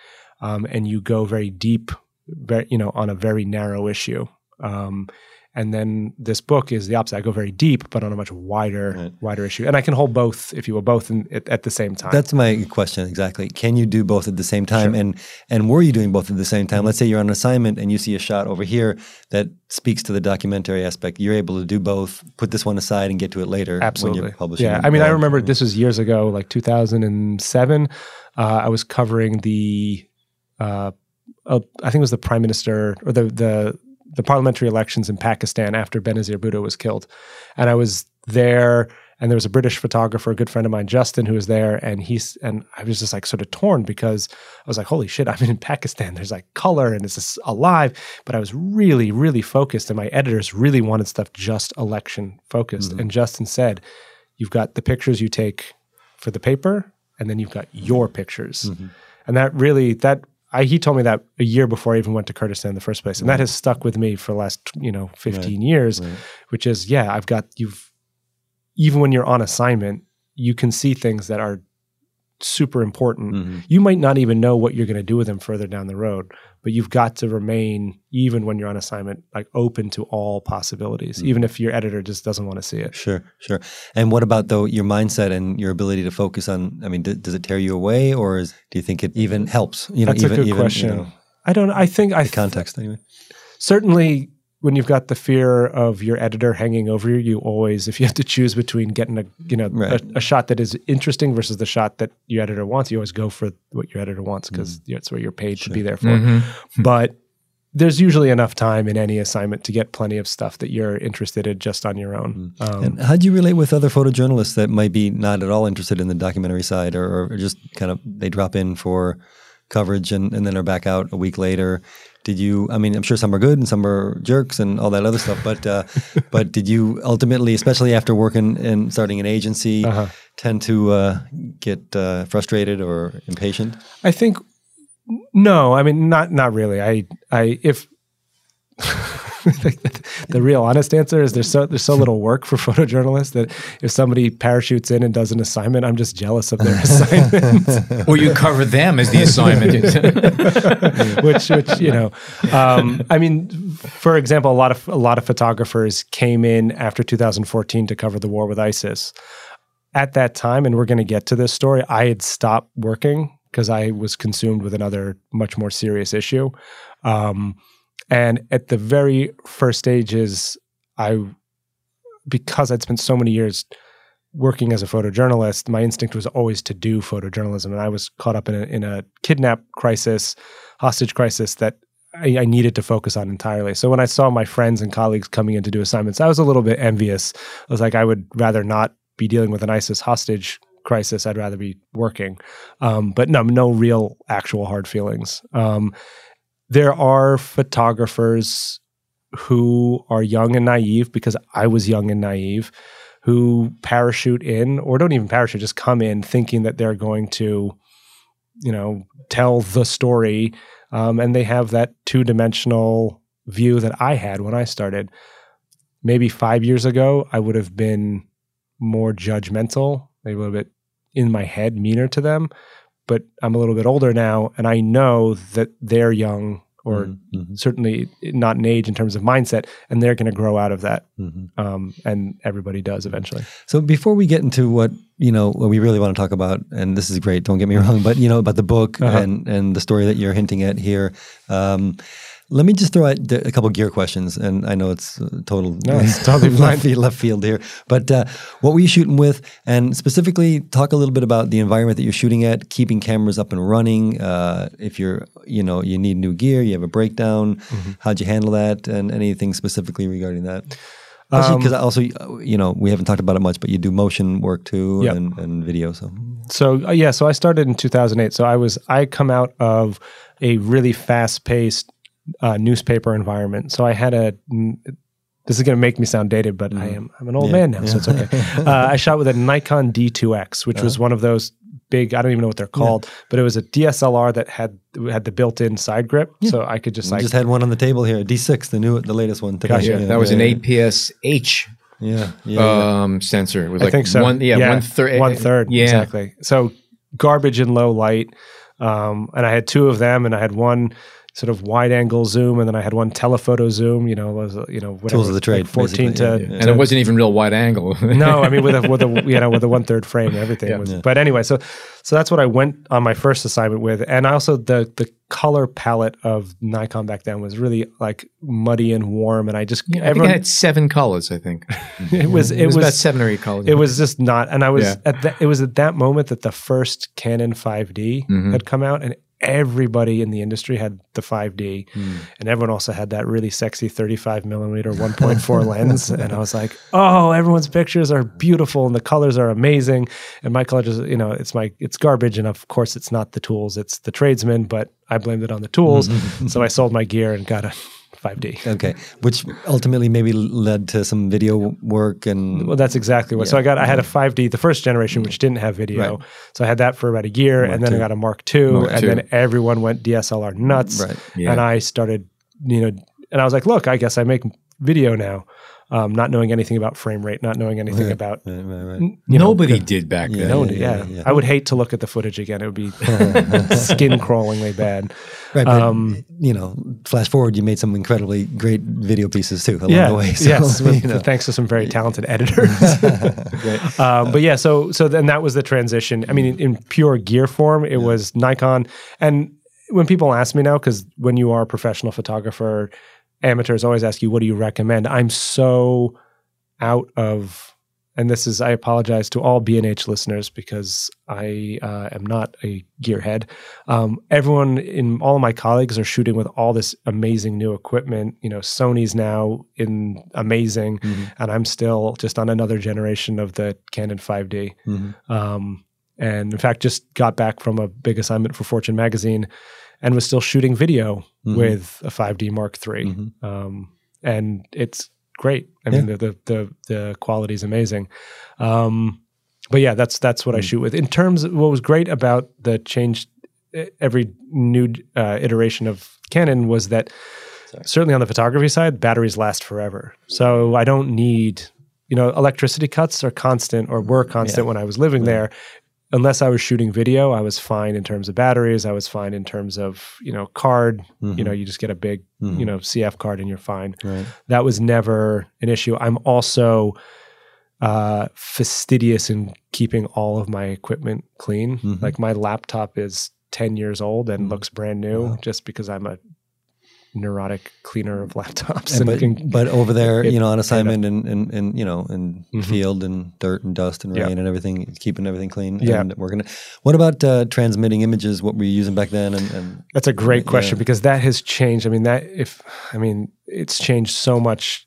um, and you go very deep, very you know, on a very narrow issue. Um, and then this book is the opposite. I go very deep, but on a much wider, Right. wider issue. And I can hold both, if you will, both in, at, at the same time. That's my question exactly. Can you do both at the same time? And and were you doing both at the same Mm-hmm. time? Let's say you're on assignment and you see a shot over here that speaks to the documentary aspect. You're able to do both. Put this one aside and get to it later Absolutely. when you're publishing. Yeah. I mean, I remember this was years ago, like 2007. Uh, I was covering the, uh, uh, I think it was the prime minister or the, the, the parliamentary elections in Pakistan after Benazir Bhutto was killed. And I was there and there was a British photographer, a good friend of mine, Justin, who was there. And he's, and I was just like sort of torn because I was like, holy shit, I'm in Pakistan. There's like color and it's just alive. But I was really, really focused and my editors really wanted stuff just election focused. Mm-hmm. And Justin said, you've got the pictures you take for the paper and then you've got your pictures. Mm-hmm. And that really, that, I, he told me that a year before I even went to Kurdistan in the first place. And that has stuck with me for the last, you know, 15 years, which is, yeah, I've got, you've, even when you're on assignment, you can see things that are super important. Mhm. You might not even know what you're going to do with them further down the road, but you've got to remain, even when you're on assignment, like open to all possibilities, mm. even if your editor just doesn't want to see it. Sure, sure. And what about though your mindset and your ability to focus on? I mean, d- does it tear you away, or is, do you think it even helps? You know, That's even a good even question. you know, I don't. I think I the context anyway. certainly when you've got the fear of your editor hanging over you, you always, if you have to choose between getting a you know Right. a, a shot that is interesting versus the shot that your editor wants, you always go for what your editor wants because Mm-hmm. that's what you're paid to be there for. Mhm. But there's usually enough time in any assignment to get plenty of stuff that you're interested in just on your own. Um, Mm-hmm. And how do you relate with other photojournalists that might be not at all interested in the documentary side, or, or just kind of they drop in for coverage and, and then are back out a week later? Did you? I mean, I'm sure some are good and some are jerks and all that other stuff. But uh, but did you ultimately, especially after working and starting an agency, Uh-huh. tend to uh, get uh, frustrated or impatient? I think no, I mean not not really. I I if the real honest answer is there's so there's so little work for photojournalists that if somebody parachutes in and does an assignment, I'm just jealous of their assignment. Or you cover them as the assignment. which which you know um, i mean for example a lot of a lot of photographers came in after 2014 to cover the war with isis at that time and we're going to get to this story i had stopped working because I was consumed with another much more serious issue. Um, and at the very first stages, I, because I'd spent so many years working as a photojournalist, my instinct was always to do photojournalism. And I was caught up in a, in a kidnap crisis, hostage crisis that I, I, needed to focus on entirely. So when I saw my friends and colleagues coming in to do assignments, I was a little bit envious. I was like, I would rather not be dealing with an ISIS hostage crisis. I'd rather be working. Um, but no, no real actual hard feelings. Um, there are photographers who are young and naive because I was young and naive who parachute in or don't even parachute, just come in thinking that they're going to, you know, tell the story. Um, and they have that two dimensional view that I had when I started. Maybe five years ago, I would have been more judgmental, maybe a little bit in my head, meaner to them. But I'm a little bit older now, and I know that they're young or mm-hmm. certainly not in age in terms of mindset, and they're going to grow out of that. Mm-hmm. Um, and everybody does eventually. So before we get into what you know what we really want to talk about, and this is great, don't get me wrong, but you know about the book uh-huh. and and the story that you're hinting at here. Um, let me just throw out a couple gear questions, and I know it's uh, total no, it's totally left, field, left field here. But uh, what were you shooting with, and specifically talk a little bit about the environment that you're shooting at, keeping cameras up and running. Uh, if you're, you know, you need new gear, you have a breakdown. Mm-hmm. How'd you handle that, and anything specifically regarding that? Because um, also, you know, we haven't talked about it much, but you do motion work too yep. and, and video. So, so uh, yeah, so I started in 2008. So I was I come out of a really fast paced uh, newspaper environment. So I had a. This is going to make me sound dated, but mm. I am I'm an old yeah. man now, yeah. so it's okay. uh, I shot with a Nikon D2X, which was uh-huh. one of those big. I don't even know what they're called, yeah. but it was a DSLR that had had the built-in side grip, so I could just we like just had one on the table here, D6, the new, the latest one. Today. Gotcha. that was an APS-H yeah, yeah, um, sensor. It was I like think so. One, yeah, yeah, one third. One third. Yeah, exactly. So garbage in low light, um, and I had two of them, and I had one sort of wide angle zoom, and then I had one telephoto zoom. You know, was you know whatever, tools of the trade, like fourteen to, yeah, yeah. and it wasn't even real wide angle. no, I mean with a with a you know with a one third frame, everything yeah. was. But anyway, so so that's what I went on my first assignment with, and also the the color palette of Nikon back then was really like muddy and warm, and I just yeah, everyone I had seven colors. I think it was it, it was, was, about seven or eight colors. It was just not, and I was at that. It was at that moment that the first Canon 5D mm-hmm. had come out, and everybody in the industry had the 5D, mm. and everyone also had that really sexy 35 millimeter 1.4 lens. And I was like, oh, everyone's pictures are beautiful and the colors are amazing. And my color just, you know, it's my it's garbage, and of course it's not the tools, it's the tradesmen. But I blamed it on the tools, so I sold my gear and got a 5D. Okay, which ultimately maybe led to some video work and. Well, that's exactly what. Yeah. So I got I had a 5D, the first generation, which didn't have video. Right. So I had that for about a year, Mark and then II. I got a Mark II, Mark and II. then everyone went DSLR nuts, right. yeah. and I started, you know, and I was like, look, I guess I make video now um, not knowing anything about frame rate, not knowing anything right, about. Right, right, Nobody know, did back then. Yeah, yeah, yeah, I would hate to look at the footage again. It would be skin crawlingly bad. Right, but, um, you know, flash forward, you made some incredibly great video pieces too along yeah, the way. So, yes, with, you know. thanks to some very talented editors. um, but yeah, so so then that was the transition. I mean, in, in pure gear form, it yeah. was Nikon, and when people ask me now, because when you are a professional photographer amateurs always ask you, what do you recommend? I'm so out of, and this is, I apologize to all B&H listeners because I uh, am not a gearhead. Um, everyone in all of my colleagues are shooting with all this amazing new equipment. You know, Sony's now in amazing, mm-hmm. and I'm still just on another generation of the Canon 5D. Mm-hmm. Um, and in fact, just got back from a big assignment for Fortune magazine and was still shooting video mm-hmm. with a 5D Mark III. Mm-hmm. Um, and it's great. I mean, the, the, the the quality is amazing. Um, but yeah, that's that's what mm-hmm. I mm. shoot with. In terms, of what was great about the change, every new uh, iteration of Canon was that Sorry. certainly on the photography side, batteries last forever. So I don't need you know, electricity cuts are constant or were constant yeah. when I was living yeah. there unless I was shooting video, I was fine in terms of batteries. I was fine in terms of you know card. Mm-hmm. You know, you just get a big mm-hmm. you know CF card and you're fine. Right. That was never an issue. I'm also uh, fastidious in keeping all of my equipment clean. Mm-hmm. Like my laptop is 10 years old and Mhm. looks brand new Wow. just because I'm a neurotic cleaner of laptops. And And, but, but over there, it- you know, on assignment and, and, and you know, in Mhm. field and dirt and dust and Yeah. rain and everything, keeping everything clean Yeah. and working. What about uh, transmitting images? What were you using back then? And, and That's a great question Yeah. because that has changed. I mean, that if I mean, it's changed so much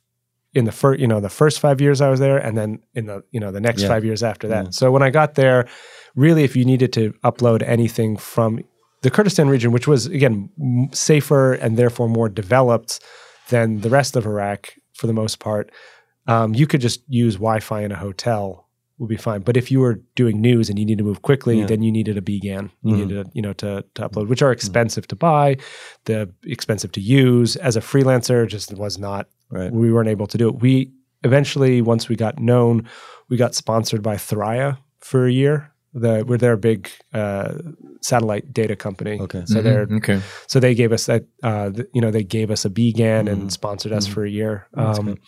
in the first, you know, the first five years I was there, and then in the you know the next Yeah. five years after that. Yeah. So when I got there, really, if you needed to upload anything from the Kurdistan region, which was again m- safer and therefore more developed than the rest of Iraq for the most part, um, you could just use Wi-Fi in a hotel would be fine. But if you were doing news and you need to move quickly, Yeah. then you needed a BGAN. You Mhm. needed, you know, to to upload, which are expensive to buy, the expensive to use. As a freelancer, just was not. right. We weren't able to do it. We eventually, once we got known, we got sponsored by Thuraya for a year. The we're their big uh, satellite data company. Okay. So Mhm. they're okay. so they gave us that, uh, th- you know, they gave us a BGAN Mhm. and sponsored us Mhm. for a year, um, good.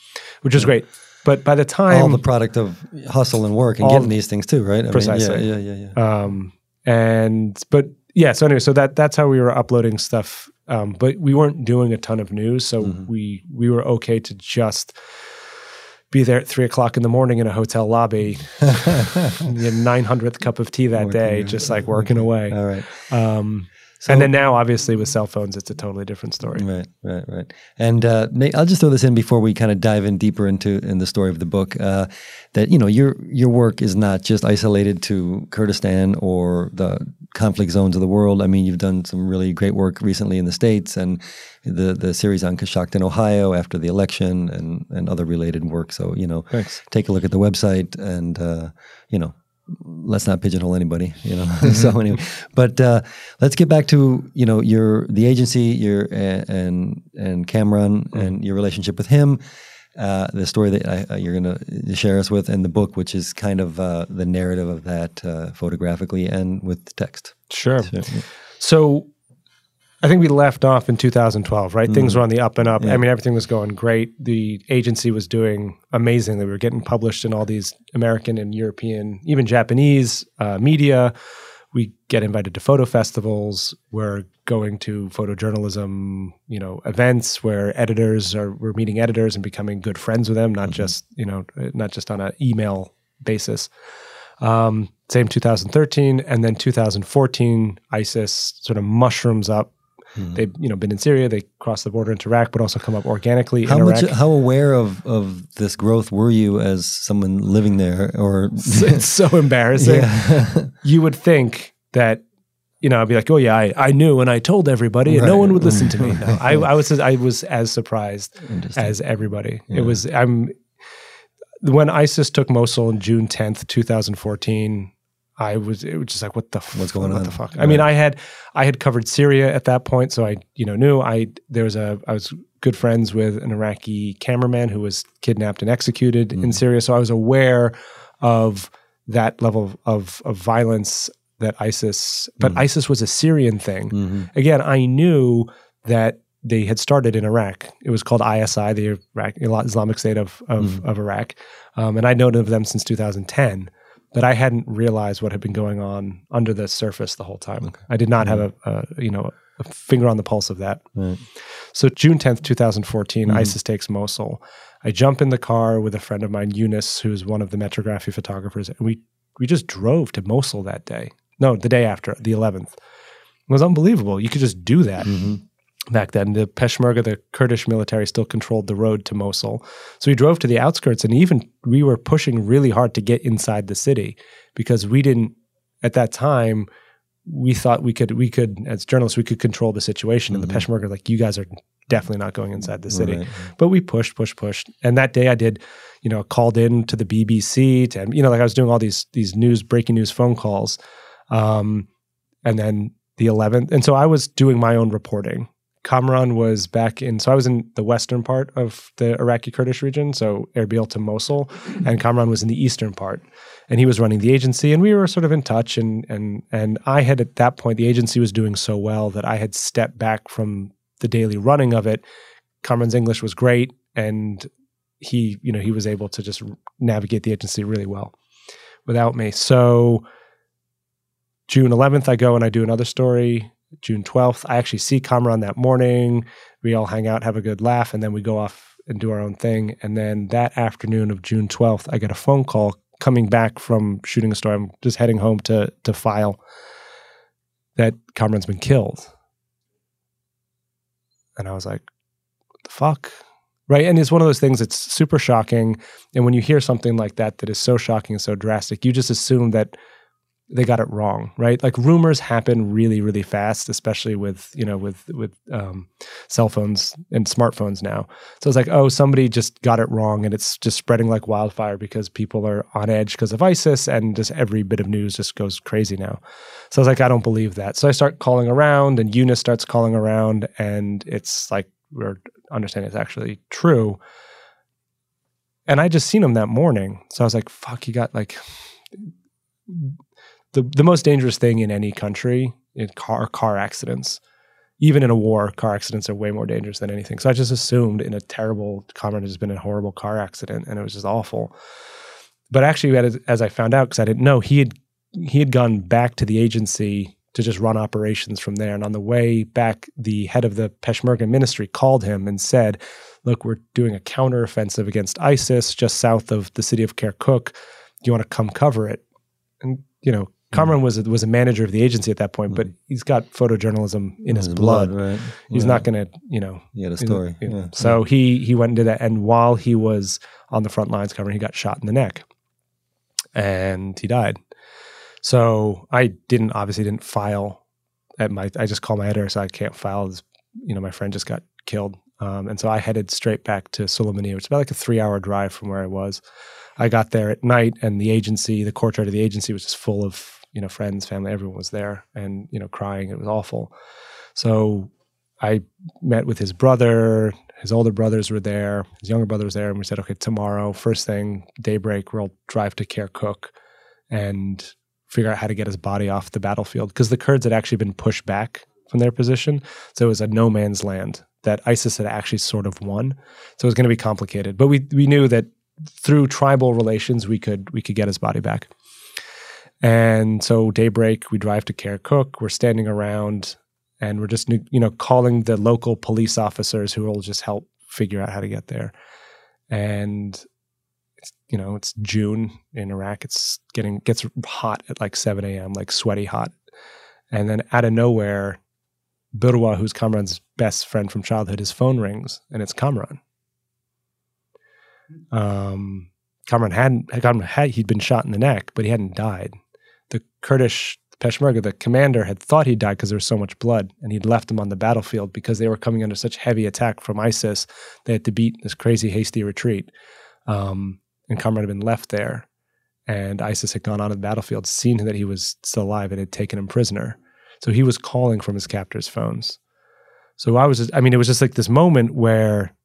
which was great. But by the time, All the product of hustle and work and getting these things too, right? I Precisely. Mean, yeah, yeah, yeah, yeah. um, and but yeah. So anyway, so that that's how we were uploading stuff. Um, but we weren't doing a ton of news, so Mhm. we we were okay to just be there at three o'clock in the morning in a hotel lobby, nine hundredth cup of tea that Working day, just like working away. All right. Um, So, and then now, obviously, with cell phones, it's a totally different story. Right, right, right. And uh, may, I'll just throw this in before we kind of dive in deeper into in the story of the book. Uh, that you know your your work is not just isolated to Kurdistan or the conflict zones of the world. I mean, you've done some really great work recently in the states, and the the series on Coshocton, Ohio, after the election, and and other related work. So you know, Thanks. take a look at the website, and uh, you know, let's not pigeonhole anybody, you know. so anyway, but uh, let's get back to you know your the agency, your and and Kamran and your relationship with him. Uh, the story that I, uh, you're going to share us with, and the book, which is kind of uh, the narrative of that uh, photographically and with text. Sure. So, So I think we left off in 2012, right? Things Mhm. were on the up and up. Yeah. I mean, everything was going great. The agency was doing amazingly. We were getting published in all these American and European, even Japanese uh, media. We get invited to photo festivals. We're going to photojournalism, you know, events where editors are. We're meeting editors and becoming good friends with them, not just you know, not just on an email basis. Um, same 2013, and then 2014, ISIS sort of mushrooms up. Mhm. They've you know been in Syria. They cross the border into Iraq, but also come up organically How in much? Iraq. How aware of of this growth were you as someone living there, or it's so embarrassing. yeah. You would think that you know I'd be like, oh yeah, I, I knew and I told everybody, and no one would listen to me. No, I, I was I was as surprised as everybody. Yeah. It was I'm when ISIS took Mosul on June 10th, 2014. I was it was just like what the f- What's going what on? the fuck. I mean, I had I had covered Syria at that point, so I you know knew I there was a I was good friends with an Iraqi cameraman who was kidnapped and executed in Mm. Syria, so I was aware of that level of of, violence that ISIS. But Mm. ISIS was a Syrian thing Mhm. again, I knew that they had started in Iraq. It was called ISI, the Iraq, Islamic State of of, Mhm. of Iraq, um, and I'd known of them since 2010. But I hadn't realized what had been going on under the surface the whole time. Okay. I did not have a, a you know a finger on the pulse of that. Right. So June 10th, 2014, Mhm. ISIS takes Mosul. I jump in the car with a friend of mine, Eunice, who's one of the metrography photographers, and we we just drove to Mosul that day. No, the day after, the 11th. It was unbelievable. You could just do that Mhm. Back then. The Peshmerga, the Kurdish military, still controlled the road to Mosul. So we drove to the outskirts, and even we were pushing really hard to get inside the city because we didn't at that time. We thought we could, we could, as journalists, we could control the situation. And the Mhm. Peshmerga, like, you guys are definitely not going inside the city. Right. But we pushed, pushed, pushed. And that day I did, you know, called in to the BBC to, you know, like I was doing all these, these news, breaking news phone calls. Um, and then the 11th. And so I was doing my own reporting. Kamran was back in, so I was in the western part of the Iraqi Kurdish region, so Erbil to Mosul, and Kamran was in the eastern part. And he was running the agency, and we were sort of in touch. And and and I had at that point, the agency was doing so well that I had stepped back from the daily running of it. Kamran's English was great, and he, you know, he was able to just navigate the agency really well without me. So June 11th, I go and I do another story. June 12th, I actually see Kamran that morning. We all hang out, have a good laugh, and then we go off and do our own thing. And then that afternoon of June 12th, I get a phone call coming back from shooting a story. I'm just heading home to to file that Kamran's been killed. And I was like, what the fuck? Right. And it's one of those things that's super shocking. And when you hear something like that, that is so shocking and so drastic, you just assume that they got it wrong, right? Like rumors happen really, really fast, especially with you know with with um, cell phones and smartphones now. So it's like, oh, somebody just got it wrong, and it's just spreading like wildfire because people are on edge because of ISIS, and just every bit of news just goes crazy now. So I was like, I don't believe that. So I start calling around, and Eunice starts calling around, and it's like we're understanding it's actually true. And I just seen him that morning, so I was like, fuck, you got like the the most dangerous thing in any country in car car accidents. Even in a war, car accidents are way more dangerous than anything. So I just assumed in a terrible Kamran has been a horrible car accident, and it was just awful. But actually, as I found out, because I didn't know, he had he had gone back to the agency to just run operations from there. And on the way back, the head of the Peshmerga ministry called him and said, "Look, we're doing a counteroffensive against ISIS just south of the city of Kirkuk. Do you want to come cover it?" And you know, Kamran was a, was a manager of the agency at that point, but he's got photojournalism in his, His blood. right? He's Yeah. not going to, you know. Yeah, the story. you know. Yeah. So he he went and did that, and while he was on the front lines covering, he got shot in the neck, and he died. So I didn't obviously didn't file at my. I just called my editor, so I can't file. This, you know, my friend just got killed, um, and so I headed straight back to Suleimania, which is about like a three hour drive from where I was. I got there at night, and the agency, the courtyard of the agency, was just full of you know friends, family, everyone was there, and you know crying. It was awful. So I met with his brother. His older brothers were there. His younger brother was there, and we said, okay, tomorrow, first thing, daybreak, we'll drive to Kirkuk and figure out how to get his body off the battlefield because the Kurds had actually been pushed back from their position, so it was a no man's land that ISIS had actually sort of won. So it was going to be complicated, but we we knew that through tribal relations we could we could get his body back. And so daybreak, we drive to Kirkuk. We're standing around and we're just you know calling the local police officers who will just help figure out how to get there. And it's, you know it's June in Iraq. It's getting gets hot at like seven a.m. like sweaty hot. And then out of nowhere, Birwa, who's Kamran's best friend from childhood, his phone rings and it's Kamran. Um, Kamran hadn't Kamran had he'd been shot in the neck, but he hadn't died. Kurdish Peshmerga, the commander, had thought he died because there was so much blood, and he'd left him on the battlefield because they were coming under such heavy attack from ISIS. They had to beat this crazy hasty retreat, um, and Kamran had been left there. And ISIS had gone on to the battlefield, seen that he was still alive, and had taken him prisoner. So he was calling from his captor's phones. So I was, just, I mean, it was just like this moment where,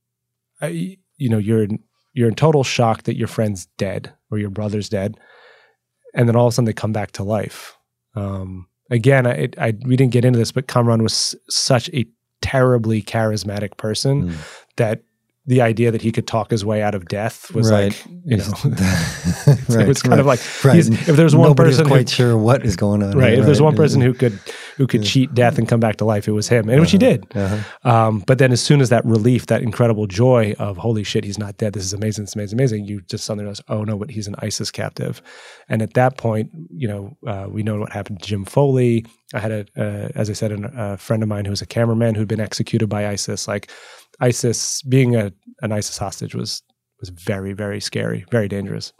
I, you know, you're in, you're in total shock that your friend's dead or your brother's dead, and then all of a sudden they come back to life. Um, again, I, I we didn't get into this, but Kamran was such a terribly charismatic person Mm. that the idea that he could talk his way out of death was Right. like, you know, right, it was kind of like right. if there's one Nobody's person who- quite sure what is going on. right. here, If there's one person who could who could cheat death and come back to life, it was him, and which he did. Uh-huh. Um, but then as soon as that relief, that incredible joy of holy shit, he's not dead. This is amazing. It's amazing, amazing. You just suddenly realize, oh no, but he's an ISIS captive. And at that point, you know, uh, we know what happened to Jim Foley. I had a, as I said, an, a friend of mine who was a cameraman who'd been executed by ISIS. Like ISIS, being a an ISIS hostage was was very very scary, very dangerous.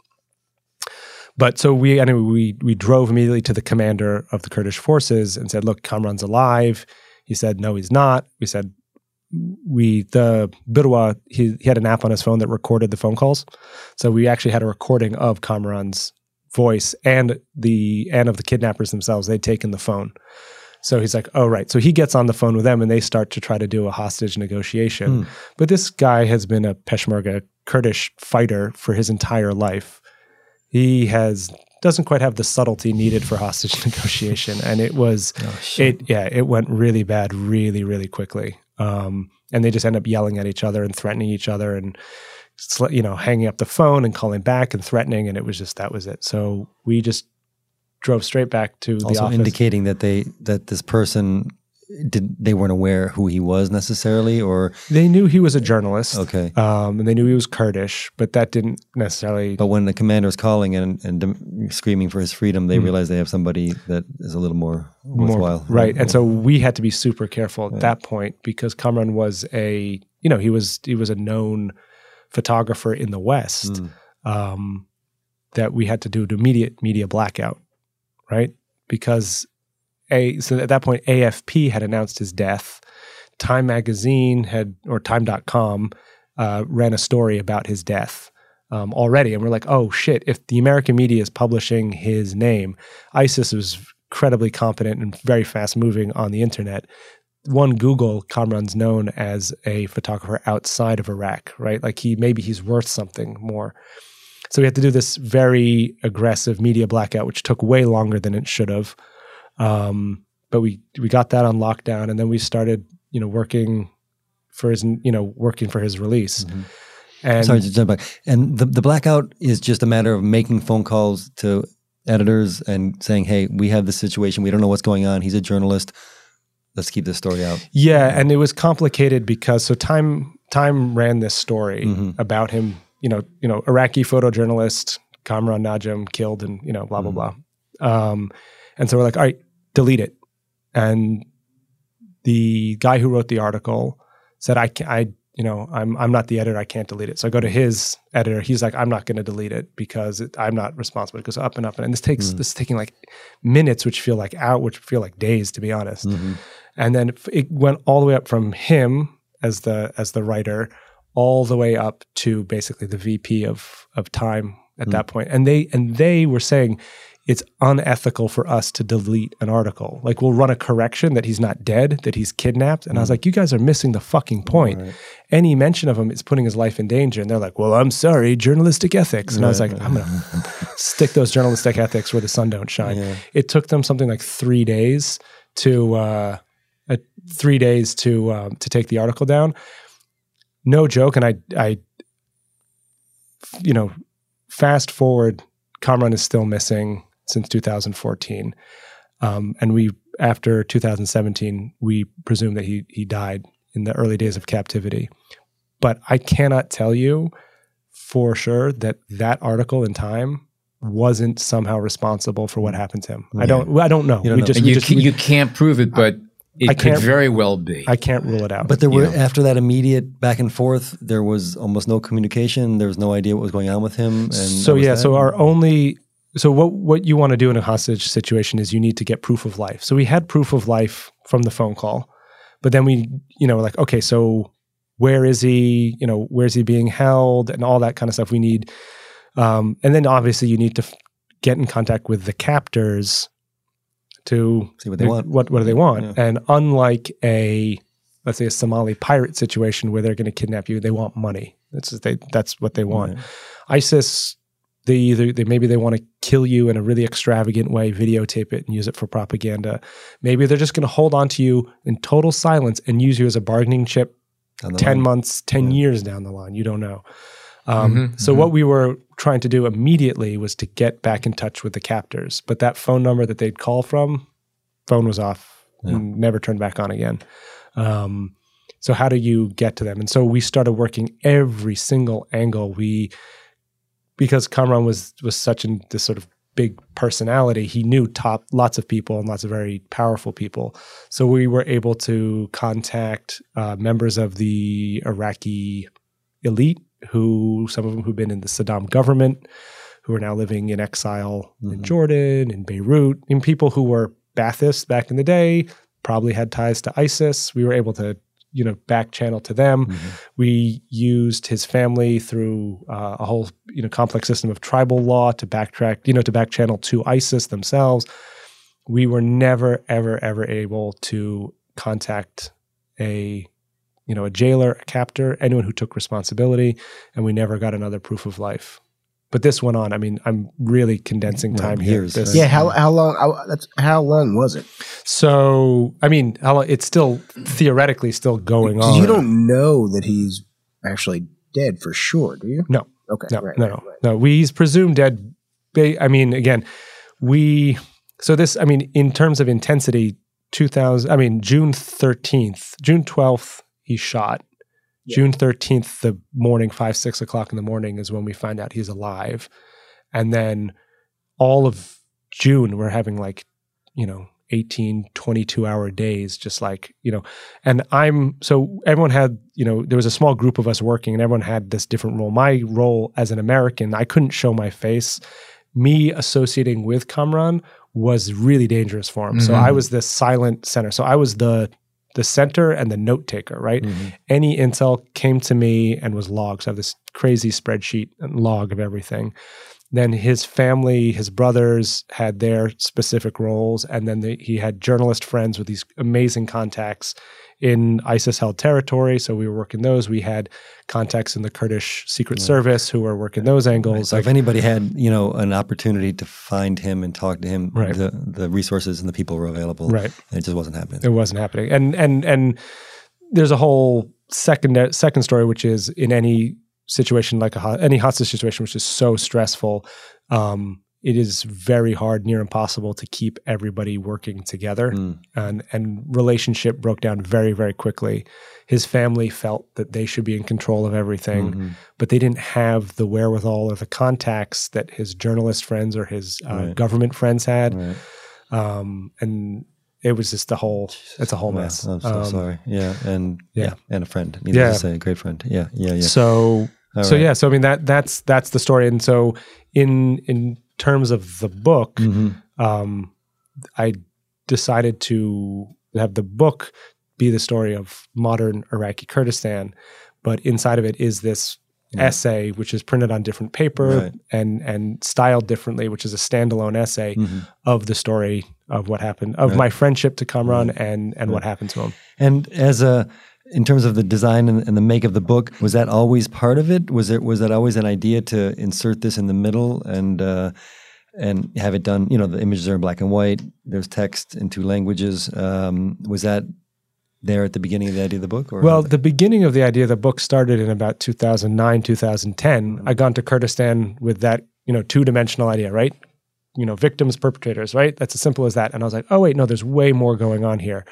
But so we anyway we we drove immediately to the commander of the Kurdish forces and said, "Look, Kamran's alive." He said, "No, he's not." We said, "We the Birwa he he had an app on his phone that recorded the phone calls, so we actually had a recording of Kamran's voice and the and of the kidnappers themselves. They'd taken the phone." So he's like, "Oh right." So he gets on the phone with them, and they start to try to do a hostage negotiation. But this guy has been a Peshmerga Kurdish fighter for his entire life. He has doesn't quite have the subtlety needed for hostage negotiation, and it was it yeah it went really bad really really quickly. Um, and they just end up yelling at each other and threatening each other and you know hanging up the phone and calling back and threatening, and it was just that was it. So we just drove straight back to the also office. indicating that they that this person did they weren't aware who he was necessarily or they knew he was a journalist. okay Um, and they knew he was Kurdish, but that didn't necessarily. but when the commander is calling and, and screaming for his freedom they realize they have somebody that is a little more worthwhile right. And so we had to be super careful at that point because Kamran was a, you know, he was he was a known photographer in the West. Mm. Um, that we had to do an immediate media blackout, right? Because a so at that point AFP had announced his death. Time magazine had or time.com uh, ran a story about his death um, already. And we're like, oh shit, if the American media is publishing his name, ISIS was incredibly competent and very fast moving on the internet. One Google, Kamran's known as a photographer outside of Iraq, right? Like he maybe he's worth something more. So we had to do this very aggressive media blackout, which took way longer than it should have. Um, but we we got that on lockdown, and then we started, you know, working for his, you know, working for his release. And Sorry to jump back. And the, the blackout is just a matter of making phone calls to editors and saying, hey, we have this situation. We don't know what's going on. He's a journalist. Let's keep this story out. Yeah, and it was complicated because so Time Time ran this story Mhm. about him, you know, you know, Iraqi photojournalist Kamran Najm killed and you know, blah blah blah. Um, and so we're like, all right, delete it. And the guy who wrote the article said, I I you know, I'm I'm not the editor. I can't delete it. So I go to his editor. He's like, I'm not going to delete it because it, I'm not responsible. It goes up and up, and, and this takes this is taking like minutes, which feel like out, which feel like days, to be honest Mhm. and then it went all the way up from him as the as the writer all the way up to basically the VP of of time at that point. point and they and they were saying it's unethical for us to delete an article. Like we'll run a correction that he's not dead that he's kidnapped. And I was like you guys are missing the fucking point. Any mention of him is putting his life in danger. And they're like well I'm sorry journalistic ethics. And I was like I'm going to stick those journalistic ethics where the sun don't shine. Yeah. it took them something like 3 days to uh uh, three days to um, to take the article down. No joke, and I I you know fast forward, Kamran is still missing since 2014, um, and we after 2017 we presume that he he died in the early days of captivity. But I cannot tell you for sure that that article in Time wasn't somehow responsible for what happened to him. I don't I don't know. You don't we know. just And we you, just can, we- you can't prove it, but it I could can't- very well be. I can't rule it out. But there were Yeah. after that immediate back and forth, there was almost no communication. There was no idea what was going on with him. And so yeah, that. so our only so what what you want to do in a hostage situation is you need to get proof of life. So we had proof of life from the phone call, but then we you know like okay, so where is he? You know where is he being held and all that kind of stuff. We need, um, and then obviously you need to f- get in contact with the captors to See what they want. What what do they want? Yeah. And unlike a let's say a Somali pirate situation where they're going to kidnap you, they want money. That's they that's what they want. ISIS, they either they maybe they want to kill you in a really extravagant way, videotape it and use it for propaganda. Maybe they're just going to hold on to you in total silence and use you as a bargaining chip 10 line. months, 10 Yeah. years down the line. You don't know. Um, Mhm, so, what we were trying to do immediately was to get back in touch with the captors. But that phone number that they'd call from, phone was off, Yeah. and never turned back on again. Um, so, how do you get to them? And so, we started working every single angle. We, because Kamran was was such an this sort of big personality, he knew top lots of people and lots of very powerful people. So we were able to contact uh, members of the Iraqi elite, who some of them who've been in the Saddam government, who are now living in exile in Mhm. Jordan, in Beirut, and people who were Baathists back in the day, probably had ties to ISIS. We were able to, you know, back channel to them. Mhm. We used his family through uh, a whole, you know, complex system of tribal law to backtrack, you know, to back channel to ISIS themselves. We were never, ever, ever able to contact a, you know, a jailer, a captor, anyone who took responsibility, and we never got another proof of life. But this went on. I mean, I'm really condensing Right, time here. This- Yeah, how how long? How, that's how long was it? So, I mean, how long- it's still theoretically still going on. you don't know that he's actually dead for sure, do you? No. Okay. No, right, no, right, no, right. no. We, he's presumed dead. I mean, again, we so this i mean in terms of intensity 2000 i mean june 13th june 12th he shot june 13th the morning 5 6 o'clock in the morning is when we find out he's alive and then all of june we're having like you know 18 22 hour days just like you know and i'm so everyone had you know there was a small group of us working and everyone had this different role my role as an american i couldn't show my face me associating with Kamran was really dangerous for him. Mm-hmm. So I was the silent center. So I was the the center and the note taker, right? Mm-hmm. Any intel came to me and was logged. So I have this crazy spreadsheet and log of everything. Then his family, his brothers had their specific roles. And then the, he had journalist friends with these amazing contacts in ISIS held territory. So we were working those. We had contacts in the Kurdish Secret Service who were working those angles. Right. So like, if anybody had, you know, an opportunity to find him and talk to him, right. the, the resources and the people were available. Right. And it just wasn't happening. It wasn't happening. And and and there's a whole second second story, which is in any situation like a any hostage situation, which is so stressful. Um, it is very hard, near impossible to keep everybody working together. Mm. And, and relationship broke down very, very quickly. His family felt that they should be in control of everything, mm-hmm. but they didn't have the wherewithal or the contacts that his journalist friends or his uh, right. government friends had. Right. Um, and it was just a whole, it's a whole mess. I'm so um, sorry. Yeah. And yeah. yeah. and a friend. Needless yeah. to say, a great friend. Yeah. Yeah. Yeah. So, All so right. yeah. So, I mean, that, that's, that's the story. And so in, in, terms of the book, mm-hmm. um, I decided to have the book be the story of modern Iraqi Kurdistan, but inside of it is this yeah. essay which is printed on different paper right. and and styled differently, which is a standalone essay mm-hmm. of the story of what happened of right. my friendship to Kamran right. and and what happened to him. And as a in terms of the design and, and, the make of the book, was that always part of it? Was it was that always an idea to insert this in the middle and uh, and have it done? You know, the images are in black and white. There's text in two languages. Um, was that there at the beginning of the idea of the book? well, the beginning of the idea of the book started in about 2009, 2010. Mm-hmm. I gone to Kurdistan with that you know two dimensional idea, right? You know, victims, perpetrators, right? That's as simple as that. And I was like, oh wait, no, there's way more going on here.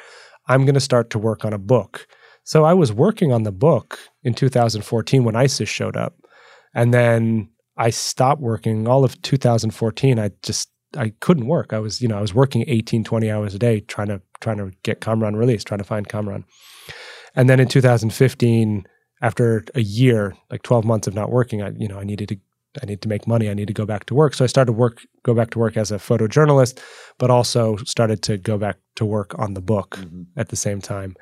I'm going to start to work on a book so I was working on the book in 2014 when ISIS showed up. And then I stopped working all of 2014. I just I couldn't work. I was, you know, I was working 18, 20 hours a day trying to trying to get Kamran released, trying to find Kamran. And then in 2015, after a year, like 12 months of not working, I, you know, I needed to I need to make money. I need to go back to work. So I started work, go back to work as a photojournalist, but also started to go back to work on the book mm-hmm. at the same time.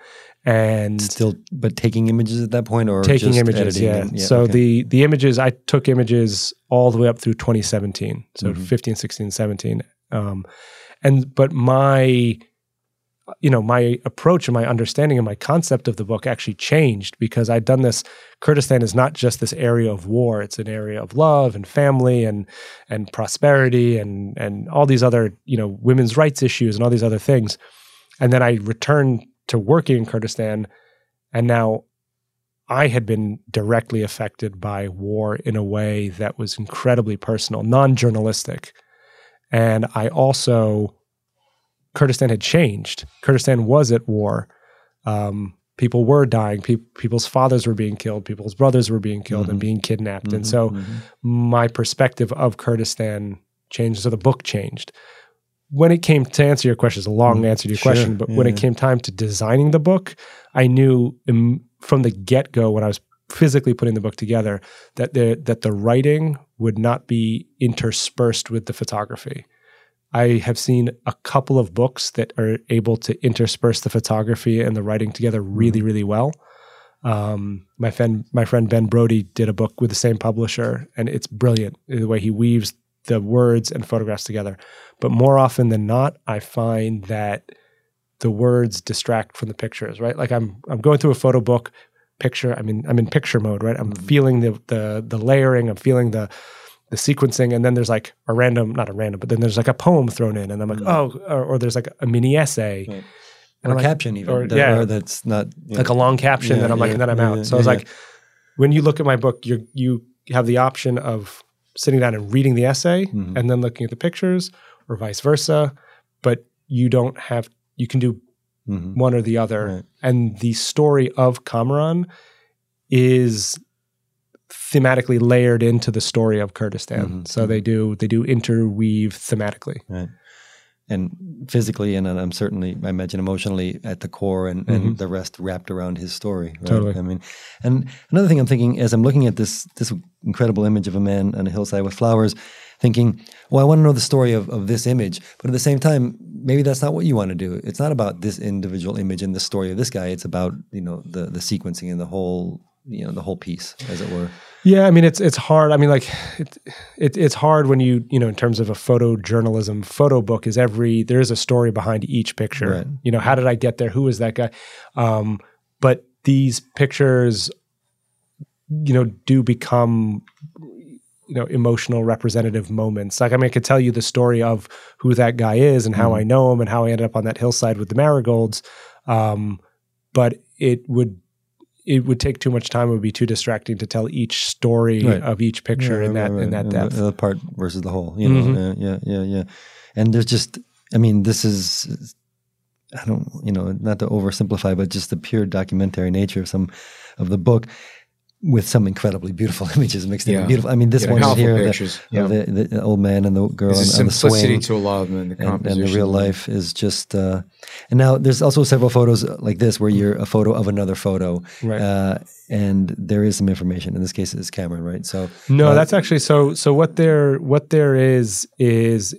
And still, but taking images at that point, or taking images, yeah. yeah. So okay. the the images, I took images all the way up through 2017, so mm-hmm. 15, 16, 17. Um, and but my you know my approach and my understanding and my concept of the book actually changed because I'd done this Kurdistan is not just this area of war it's an area of love and family and and prosperity and and all these other you know women's rights issues and all these other things. And then I returned to working in Kurdistan and now I had been directly affected by war in a way that was incredibly personal non-journalistic. And I also Kurdistan had changed. Kurdistan was at war. Um, people were dying. Pe- people's fathers were being killed. People's brothers were being killed mm-hmm. and being kidnapped. Mm-hmm, and so mm-hmm. my perspective of Kurdistan changed. So the book changed. When it came to answer your question, it's a long mm-hmm. answer to your sure, question, but yeah, when it came time to designing the book, I knew Im- from the get go when I was physically putting the book together that the that the writing would not be interspersed with the photography I have seen a couple of books that are able to intersperse the photography and the writing together really, mm-hmm. really well. Um, my friend, my friend Ben Brody did a book with the same publisher, and it's brilliant the way he weaves the words and photographs together. But more often than not, I find that the words distract from the pictures. Right, like I'm I'm going through a photo book picture. I'm in I'm in picture mode. Right, I'm mm-hmm. feeling the the the layering. I'm feeling the the sequencing, and then there's like a random, not a random, but then there's like a poem thrown in, and I'm like, mm. oh, or, or, there's like a mini essay. Right. Or a like, caption even, or, that, yeah, or that's not like a long caption yeah, that I'm like, yeah, and then I'm out. so I was like, when you look at my book, you you have the option of sitting down and reading the essay Mhm. and then looking at the pictures, or vice versa. But you don't have you can do Mhm. one or the other. Right. And the story of Kamran is thematically layered into the story of Kurdistan. Mhm. So they do they do interweave thematically. Right. And physically, and I'm certainly, I imagine, emotionally at the core, and, and Mhm. the rest wrapped around his story. Right? Totally. I mean, and another thing I'm thinking as I'm looking at this this incredible image of a man on a hillside with flowers, thinking, well, I want to know the story of, of this image, but at the same time, maybe that's not what you want to do. It's not about this individual image and the story of this guy. It's about you know the the sequencing and the whole you know the whole piece, as it were. Yeah, I mean it's it's hard. I mean like it, it it's hard when you you know in terms of a photojournalism photo book is every there is a story behind each picture. Right. You know how did I get there? Who is that guy? Um, but these pictures, you know, do become you know emotional representative moments. Like I mean I could tell you the story of who that guy is and how Mhm. I know him and how I ended up on that hillside with the marigolds. Um, but it would it would take too much time. It would be too distracting to tell each story Right. of each picture Yeah, in that right, in that depth. The, the part versus the whole, you know. Mhm. Yeah, yeah, yeah, yeah. And there's just, I mean, this is, I don't, you know, not to oversimplify, but just the pure documentary nature of some of the book, with some incredibly beautiful images mixed Yeah. in. Beautiful. I mean, this Yeah, one here, the. Yeah. the, the old man and the girl There's a on, on the simplicity swing. to a lot of them in the And, composition. and the real life is just, uh, and now there's also several photos like this where you're a photo of another photo, Right. uh, and there is some information. In this case, it's Kamran, right? So No, Uh, that's actually so. So what there what there is is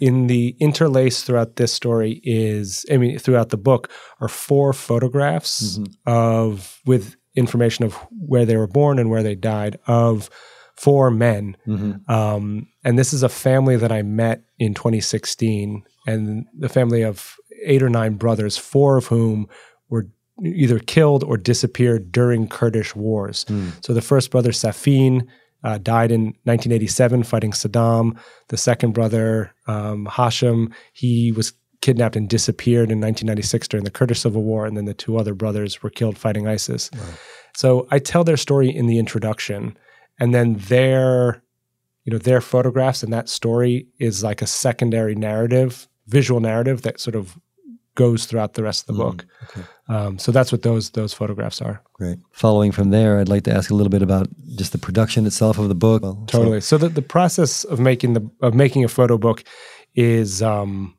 in the interlace throughout this story is I mean throughout the book are four photographs Mhm. of with information of where they were born and where they died of four men. mhm. Um, and this is a family that I met in 2016, and the family of eight or nine brothers, four of whom were either killed or disappeared during Kurdish wars. Hmm. So the first brother, Safin, uh, died in 1987 fighting Saddam. The second brother, um, Hashim, he was kidnapped and disappeared in 1996 during the Kurdish civil war. And then the two other brothers were killed fighting ISIS. So I tell their story in the introduction, and then their, you know, their photographs and that story is like a secondary narrative, visual narrative that sort of goes throughout the rest of the Mm, book. Um, so that's what those those photographs are. Great. Following from there, I'd like to ask a little bit about just the production itself of the book. Well, so- Totally. So, the, the process of making the of making a photo book is um,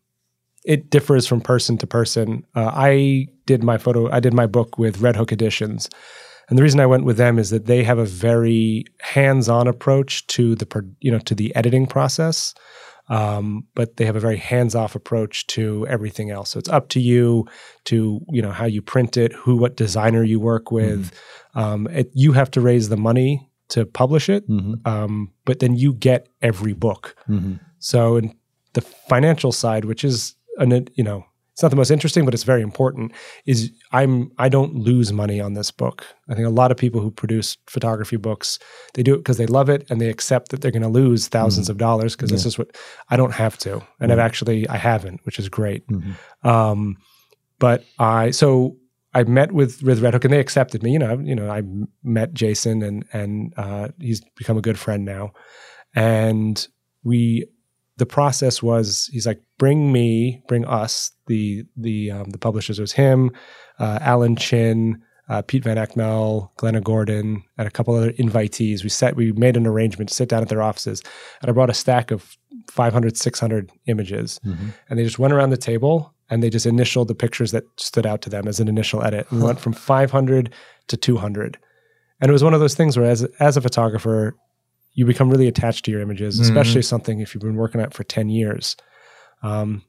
it differs from person to person. Uh, I did my photo. I did my book with Red Hook Editions, and the reason I went with them is that they have a very hands on approach to the you know to the editing process. Um, but they have a very hands off approach to everything else. So it's up to you to you know how you print it, who what designer you work with. Um, it, you have to raise the money to publish it Mhm, um, but then you get every book. mhm. So in the financial side, which is an you know it's not the most interesting, but it's very important. Is I'm I don't lose money on this book. I think a lot of people who produce photography books they do it because they love it and they accept that they're going to lose 1000s of dollars because this is what I don't have to, and I've actually I haven't, which is great. Mhm. Um, but I so I met with with Red Hook and they accepted me. You know, you know, I met Jason and and uh, he's become a good friend now, and we the process was he's like bring me bring us the the um, the publishers it was him, uh, Alan Chin. Uh, Pete van Agtmael, Glenna Gordon, and a couple other invitees. We set, we made an arrangement to sit down at their offices, and I brought a stack of 500, 600 images, Mhm. and they just went around the table and they just initialed the pictures that stood out to them as an initial edit. We went from 500 to 200. And it was one of those things where as, as a photographer, you become really attached to your images, especially something if you've been working at it for 10 years. Um,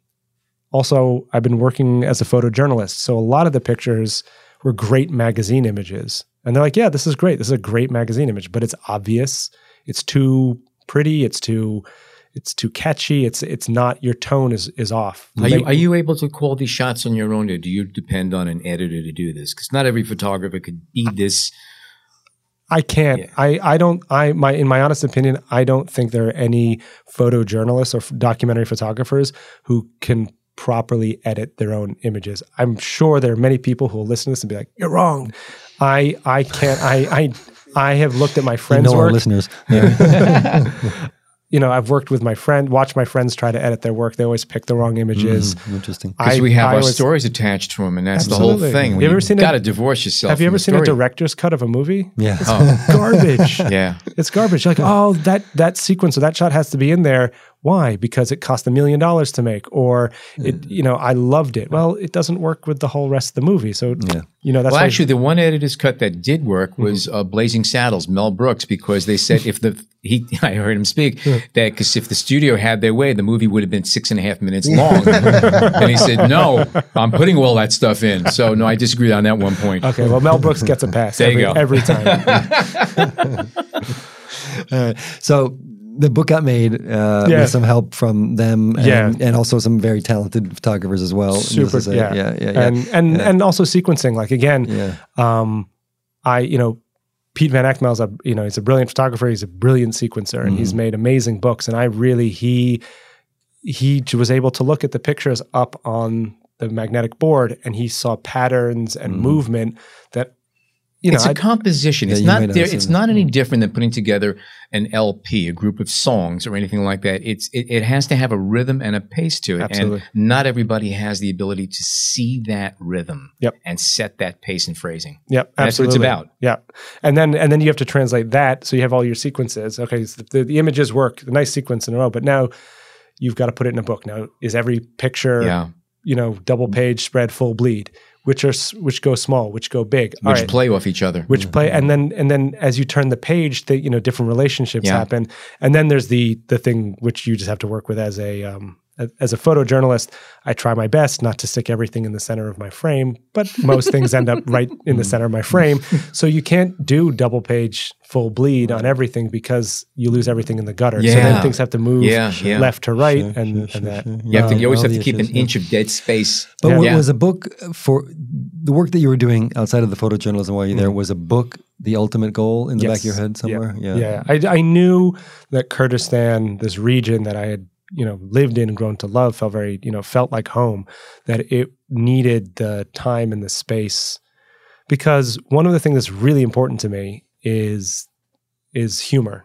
also, I've been working as a photojournalist. So a lot of the pictures were great magazine images. And they're like, yeah, this is great. This is a great magazine image, but it's obvious. It's too pretty. It's too it's too catchy. It's it's not your tone is is off. Are you, are you able to call these shots on your own, or do you depend on an editor to do this? Because not every photographer could be this. I can't. Yeah. I, I don't. I my in my honest opinion, I don't think there are any photojournalists or f- documentary photographers who can properly edit their own images. I'm sure there are many people who will listen to this and be like, "You're wrong." I I can't. I I I have looked at my You friends' know our work. listeners. You know, I've worked with my friend, watched my friends try to edit their work. They always pick the wrong images. Mm, interesting. Because we have I our was- stories attached to them, and that's the whole thing. You When ever seen a- got to divorce yourself. Have you ever the seen a director's cut of a movie? Yeah. Oh, Garbage. yeah. It's garbage. You're like, oh, that that sequence or that shot has to be in there. Why? Because it cost a million dollars to make, or it, you know, I loved it. Well, it doesn't work with the whole rest of the movie. So, Yeah. you know, that's well, why actually, the one editor's cut that did work Mm-hmm. was uh, Blazing Saddles, Mel Brooks, because they said if the he, I heard him speak that because if the studio had their way, the movie would have been six and a half minutes long. and he said, "No, I'm putting all that stuff in." So no, I disagreed on that one point. okay. Well, Mel Brooks gets a pass There you every, go. every time. All right. So the book got made uh, Yeah. with some help from them, and, Yeah. and also some very talented photographers as well. Super. say. Yeah. yeah, yeah, yeah. And and and also sequencing. Like again, yeah. um, I you know, Pete van Agtmael's a you know he's a brilliant photographer. He's a brilliant sequencer, and Mm-hmm. he's made amazing books. And I really he he was able to look at the pictures up on the magnetic board, and he saw patterns and movement that you know it's a I- composition. It's not there. It's not any hmm. different than putting together an LP, a group of songs, or anything like that. It's it, it has to have a rhythm and a pace to it, Absolutely. and not everybody has the ability to see that rhythm Yep. and set that pace and phrasing. Yep, Absolutely. That's what it's about. Yeah, and then and then you have to translate that, so you have all your sequences. Okay, so the, the images work, the nice sequence in a row, but now you've got to put it in a book. Now, is every picture, Yeah, you know, double page spread, full bleed? Which are which go small, which go big? Which right. play off each other. which play and then and then as you turn the page the you know different relationships Yeah. happen and then there's the the thing which you just have to work with as a um a- as a photojournalist i try my best not to stick everything in the center of my frame but most things end up right in the center of my frame so you can't do double page full bleed on everything because you lose everything in the gutter so then Yeah. things have to move Yeah, yeah. left to right Sure, and, sure, and sure, that sure. you have to. Um, You always have to the keep an yeah. inch of dead space. But Yeah. wa- Yeah. was a book for the work that you were doing outside of the photojournalism while you're there? Was a book the ultimate goal in the back of your head somewhere? Yeah, yeah. I, I knew that Kurdistan, this region that I had, you know, lived in and grown to love, felt very, you know, felt like home. That it needed the time and the space, because one of the things that's really important to me is is humor,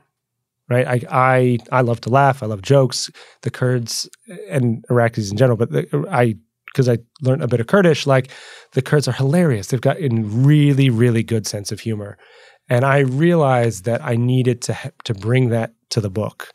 right? I I I love to laugh. I love jokes. The Kurds and Iraqis in general, but the, I because I learned a bit of Kurdish, like the Kurds are hilarious. They've got a really really good sense of humor. And I realized that I needed to to bring that to the book.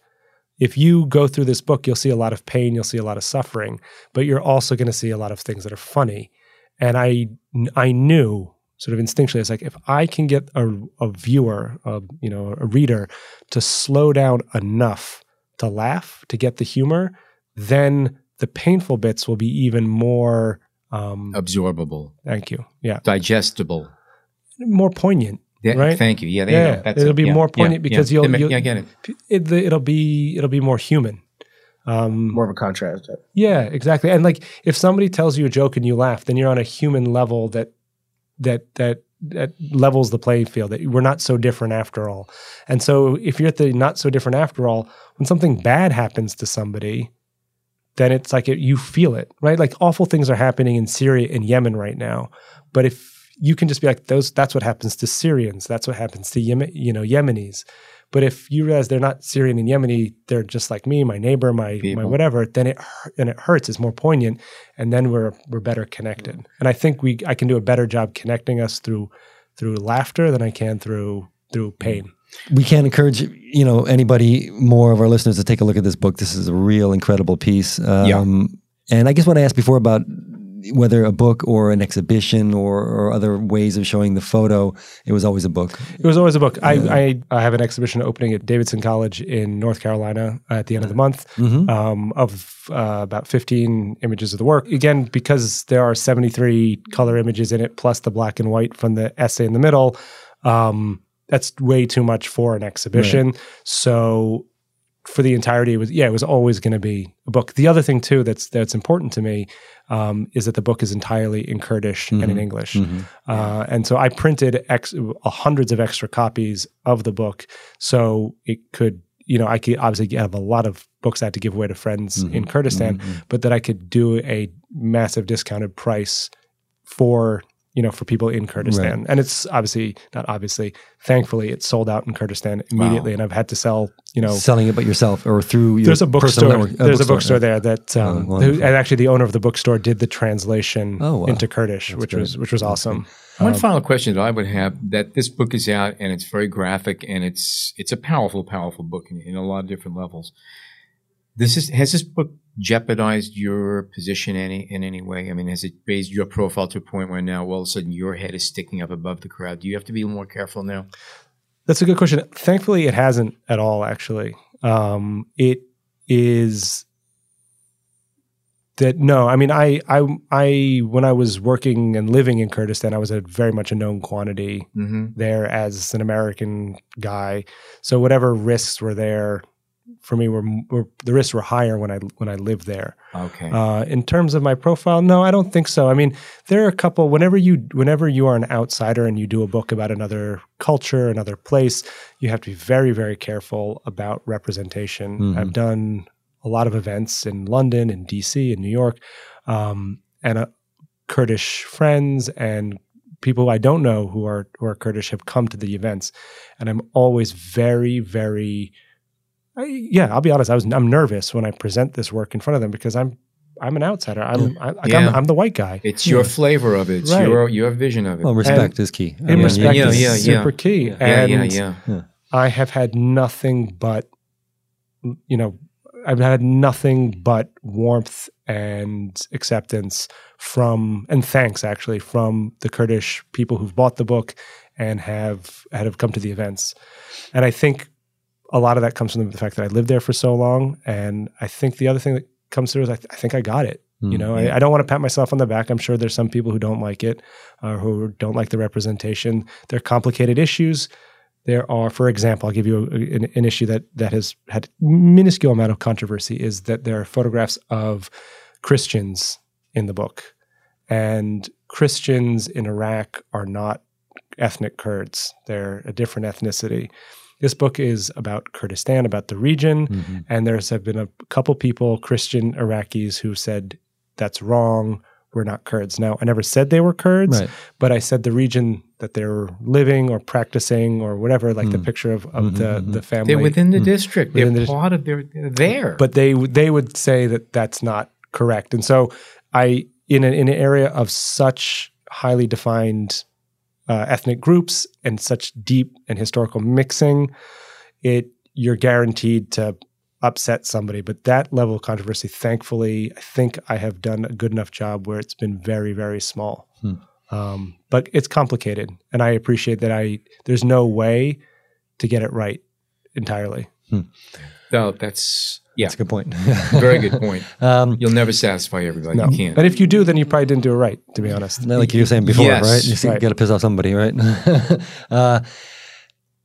If you go through this book, you'll see a lot of pain, you'll see a lot of suffering, but you're also going to see a lot of things that are funny. And I I knew sort of instinctually, it's like if I can get a, a viewer, a, you know, a reader, to slow down enough to laugh, to get the humor, then the painful bits will be even more. Um, Absorbable, thank you. Yeah, digestible. more poignant. Yeah, Right? Thank you. Yeah, Yeah, you. It'll it. be Yeah, more yeah, poignant because yeah. you'll- you'll- yeah, get it. it, it'll be it'll be more human. Um, More of a contrast. yeah, exactly. And like if somebody tells you a joke and you laugh, then you're on a human level that that that that levels the playing field. That we're not so different after all. And so if you're at the not so different after all, when something bad happens to somebody, then it's like it, you feel it, right? Like awful things are happening in Syria and Yemen right now. But if you can just be like those, that's what happens to Syrians. That's what happens to Yemen, you know, Yemenis. But if you realize they're not Syrian and Yemeni, they're just like me, my neighbor, my my whatever. Then it and it hurts. It's more poignant, and then we're we're better connected. And I think we I can do a better job connecting us through through laughter than I can through through pain. we can't encourage you know anybody more of our listeners to take a look at this book. This is a real incredible piece. Um, And I guess what I asked before about whether a book or an exhibition or, or other ways of showing the photo, it was always a book. It was always a book. I, I I have an exhibition opening at Davidson College in North Carolina at the end of the month um, of uh, about 15 images of the work. Again, because there are 73 color images in it, plus the black and white from the essay in the middle. Um, that's way too much for an exhibition. So for the entirety, it was yeah, it was always going to be a book. The other thing too that's that's important to me um, is that the book is entirely in Kurdish and in English. Uh, and so I printed ex- uh, hundreds of extra copies of the book, so it could, you know, I could obviously have a lot of books I had to give away to friends in Kurdistan, but that I could do a massive discounted price for you know, for people in Kurdistan. And it's obviously not obviously, thankfully, it's sold out in Kurdistan immediately, and I've had to sell, you know, Selling it, but yourself or through your there's a bookstore. network. there's a bookstore there that, um, Oh, who, and actually the owner of the bookstore did the translation Oh, wow. into Kurdish, That's which great. was which was awesome. One Um, final question that I would have: that this book is out and it's very graphic and it's it's a powerful, powerful book in, in a lot of different levels. This is has this book jeopardized your position any in any way? I mean, has it raised your profile to a point where now all of a sudden your head is sticking up above the crowd? Do you have to be more careful now? That's a good question. Thankfully, it hasn't at all. Actually, um, it is that no. I mean, I, I, I, when I was working and living in Kurdistan, I was a very much a known quantity Mm-hmm. there as an American guy. So whatever risks were there for me were, were the risks were higher when I when I lived there. Okay. Uh, in terms of my profile, no, I don't think so. I mean, there are a couple. Whenever you whenever you are an outsider and you do a book about another culture, another place, you have to be very very careful about representation. Mhm. I've done a lot of events in London, in DC, in New York, um, and uh, Kurdish friends and people I don't know who are who are Kurdish have come to the events, and I'm always very very I, yeah, I'll be honest. I was I'm nervous when I present this work in front of them because I'm I'm an outsider. I'm mm. I, like Yeah. I'm, I'm the white guy. it's your flavor of it. It's Right. your your vision of it. Well, respect is key. I In mean, respect yeah, is yeah, yeah. super key, yeah, and yeah, yeah. I have had nothing but you know I've had nothing but warmth and acceptance from and thanks actually from the Kurdish people who've bought the book and have have come to the events, and I think a lot of that comes from the fact that I lived there for so long, and I think the other thing that comes through is I, th- I think I got it. You Mm, know. I, I don't want to pat myself on the back. I'm sure there's some people who don't like it, uh, who don't like the representation. They're complicated issues. There are, for example, I'll give you a, an, an issue that that has had minuscule amount of controversy. Is that there are photographs of Christians in the book, and Christians in Iraq are not ethnic Kurds. They're a different ethnicity. This book is about Kurdistan, about the region, Mhm. and there's have been a couple people, Christian Iraqis, who said that's wrong. We're not Kurds. Now, I never said they were Kurds, Right. but I said the region that they were living or practicing or whatever, like the Mm. picture of, of Mhm, the, mhm. the family. They're within the Mm. district. They're Within the dis- part of. They're, they're there. but they they would say that that's not correct. And so I in a, in an area of such highly defined uh, ethnic groups and such deep and historical mixing, it you're guaranteed to upset somebody. But that level of controversy, thankfully, I think I have done a good enough job where it's been very very small. Hmm. Um, but it's complicated, and I appreciate that I there's no way to get it right entirely. No, that's yeah, That's a good point. very good point. um, You'll never satisfy everybody. No. You can't. And if you do, then you probably didn't do it right, to be honest. like you were saying before, Yes. right? You Right. got to piss off somebody, right? uh,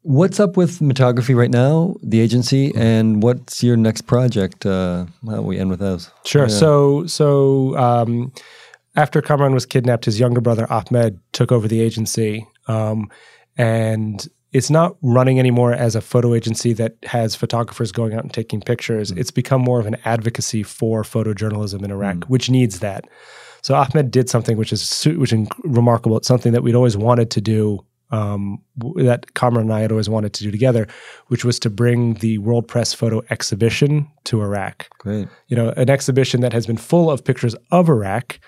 what's up with Metrography right now, the agency, and what's your next project? Uh, how about we end with those? Sure. Yeah. So, so um, after Kamran was kidnapped, his younger brother Ahmed took over the agency, um, and it's not running anymore as a photo agency that has photographers going out and taking pictures. It's become more of an advocacy for photojournalism in Iraq, which needs that. So Ahmed did something which is which is remarkable. It's something that we'd always wanted to do. Um, that Kamran and I had always wanted to do together, which was to bring the World Press Photo Exhibition to Iraq Great. you know, an exhibition that has been full of pictures of Iraq,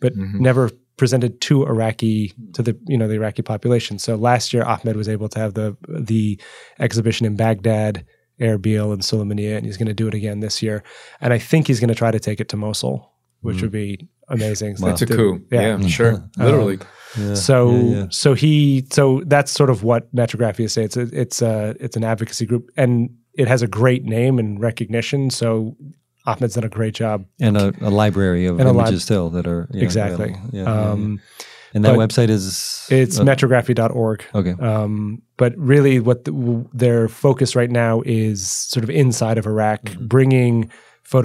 but Mhm. never presented to Iraqi hmm. to the you know the Iraqi population. So last year, Ahmed was able to have the the exhibition in Baghdad, Erbil, and Sulaymaniyah, and he's going to do it again this year. And I think he's going to try to take it to Mosul, which hmm. would be amazing. Wow. That's a coup. Yeah, yeah. sure. Um, Literally. Yeah. So Yeah, yeah. so he so that's sort of what Metrography is saying. It's a, it's a it's an advocacy group, and it has a great name and recognition. So Ahmed's done a great job and a, a library of And images lib- still that are yeah, exactly. Yeah, yeah, yeah. um, and that website is It's uh, metrography.org. okay. Um, but really, what the, w- their focus right now is sort of inside of Iraq, Mm-hmm. bringing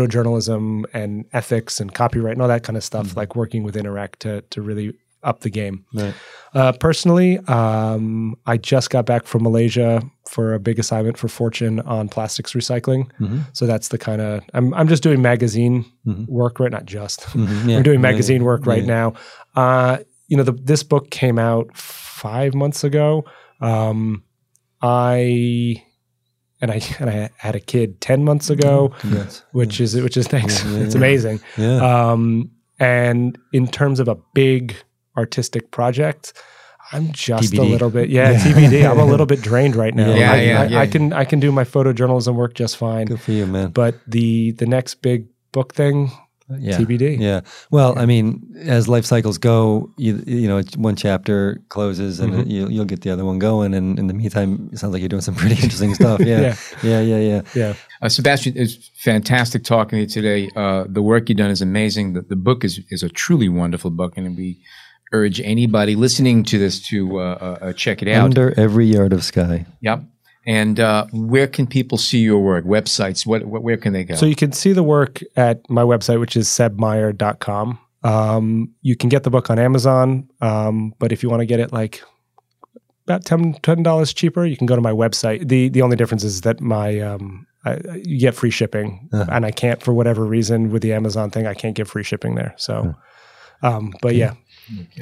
photojournalism and ethics and copyright and all that kind of Mm-hmm. stuff, like working within Iraq to to really up the game. Right. Uh, personally, um, I just got back from Malaysia for a big assignment for Fortune on plastics recycling. Mhm. So that's the kind of I'm I'm just doing magazine Mhm. work right, not just. Mhm. Yeah. We're doing Yeah, yeah. magazine work right Yeah. now. Uh, you know, the, this book came out five months ago. Um, I and I and I had a kid ten months ago, Congrats. which is which is thanks. It's amazing. Yeah. Um, and in terms of a big artistic project, I'm just a little bit yeah, Yeah. TBD. I'm a little bit drained right now. Yeah, I, yeah, I, yeah. I can I can do my photojournalism work just fine, Good for you, man. but the the next big book thing, yeah. TBD. Yeah. Well, I mean, as life cycles go, you you know, one chapter closes and Mhm. you, you'll get the other one going. And in the meantime, it sounds like you're doing some pretty interesting stuff. Yeah. yeah. Yeah. Yeah. Yeah. Uh, Sebastian, it's fantastic talking to you today. Uh, the work you've done is amazing. The, the book is, is a truly wonderful book, and we urge anybody listening to this to uh, uh, uh, check it out. Under every yard of sky. Yep. And uh, where can people see your work? Websites? What? what where can they go? So you can see the work at my website, which is sebmeyer.com. Um, you can get the book on Amazon, um, but if you want to get it like about 10 dollars cheaper, you can go to my website. the The only difference is that my um, I, you get free shipping, Uh-huh. and I can't for whatever reason with the Amazon thing, I can't give free shipping there. So, um, but yeah,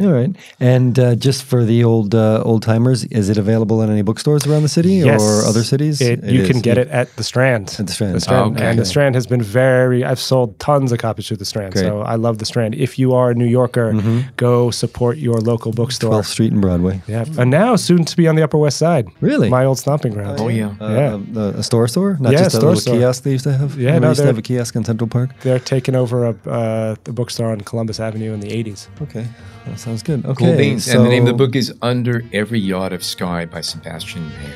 All right. And uh, just for the old uh, old timers, is it available in any bookstores around the city Yes. or other cities? it, you can get it at the Strand. At the Strand. The Strand, Oh, okay. and the Strand has been very. I've sold tons of copies through the Strand, Great. so I love the Strand. If you are a New Yorker, go support your local bookstore. 12th Street and Broadway. Yeah, and now soon to be on the Upper West Side. Really? My old stomping ground. oh yeah. Uh, Yeah. A, a store store? Not Yeah, just a store little store. kiosk they used to have? Yeah, Remember no, they used to have a kiosk in Central Park? They're taking over a uh, the bookstore on Columbus Avenue in the '80s. Okay. That sounds good. Okay. Cool beans. and the name of the book is Under Every Yard of Sky by Sebastian Meyer.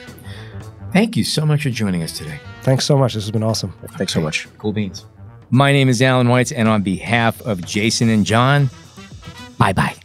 Thank you so much for joining us today. Thanks so much. This has been awesome. Thanks so much. Cool beans. My name is Allan Weitz, and on behalf of Jason and John, bye bye.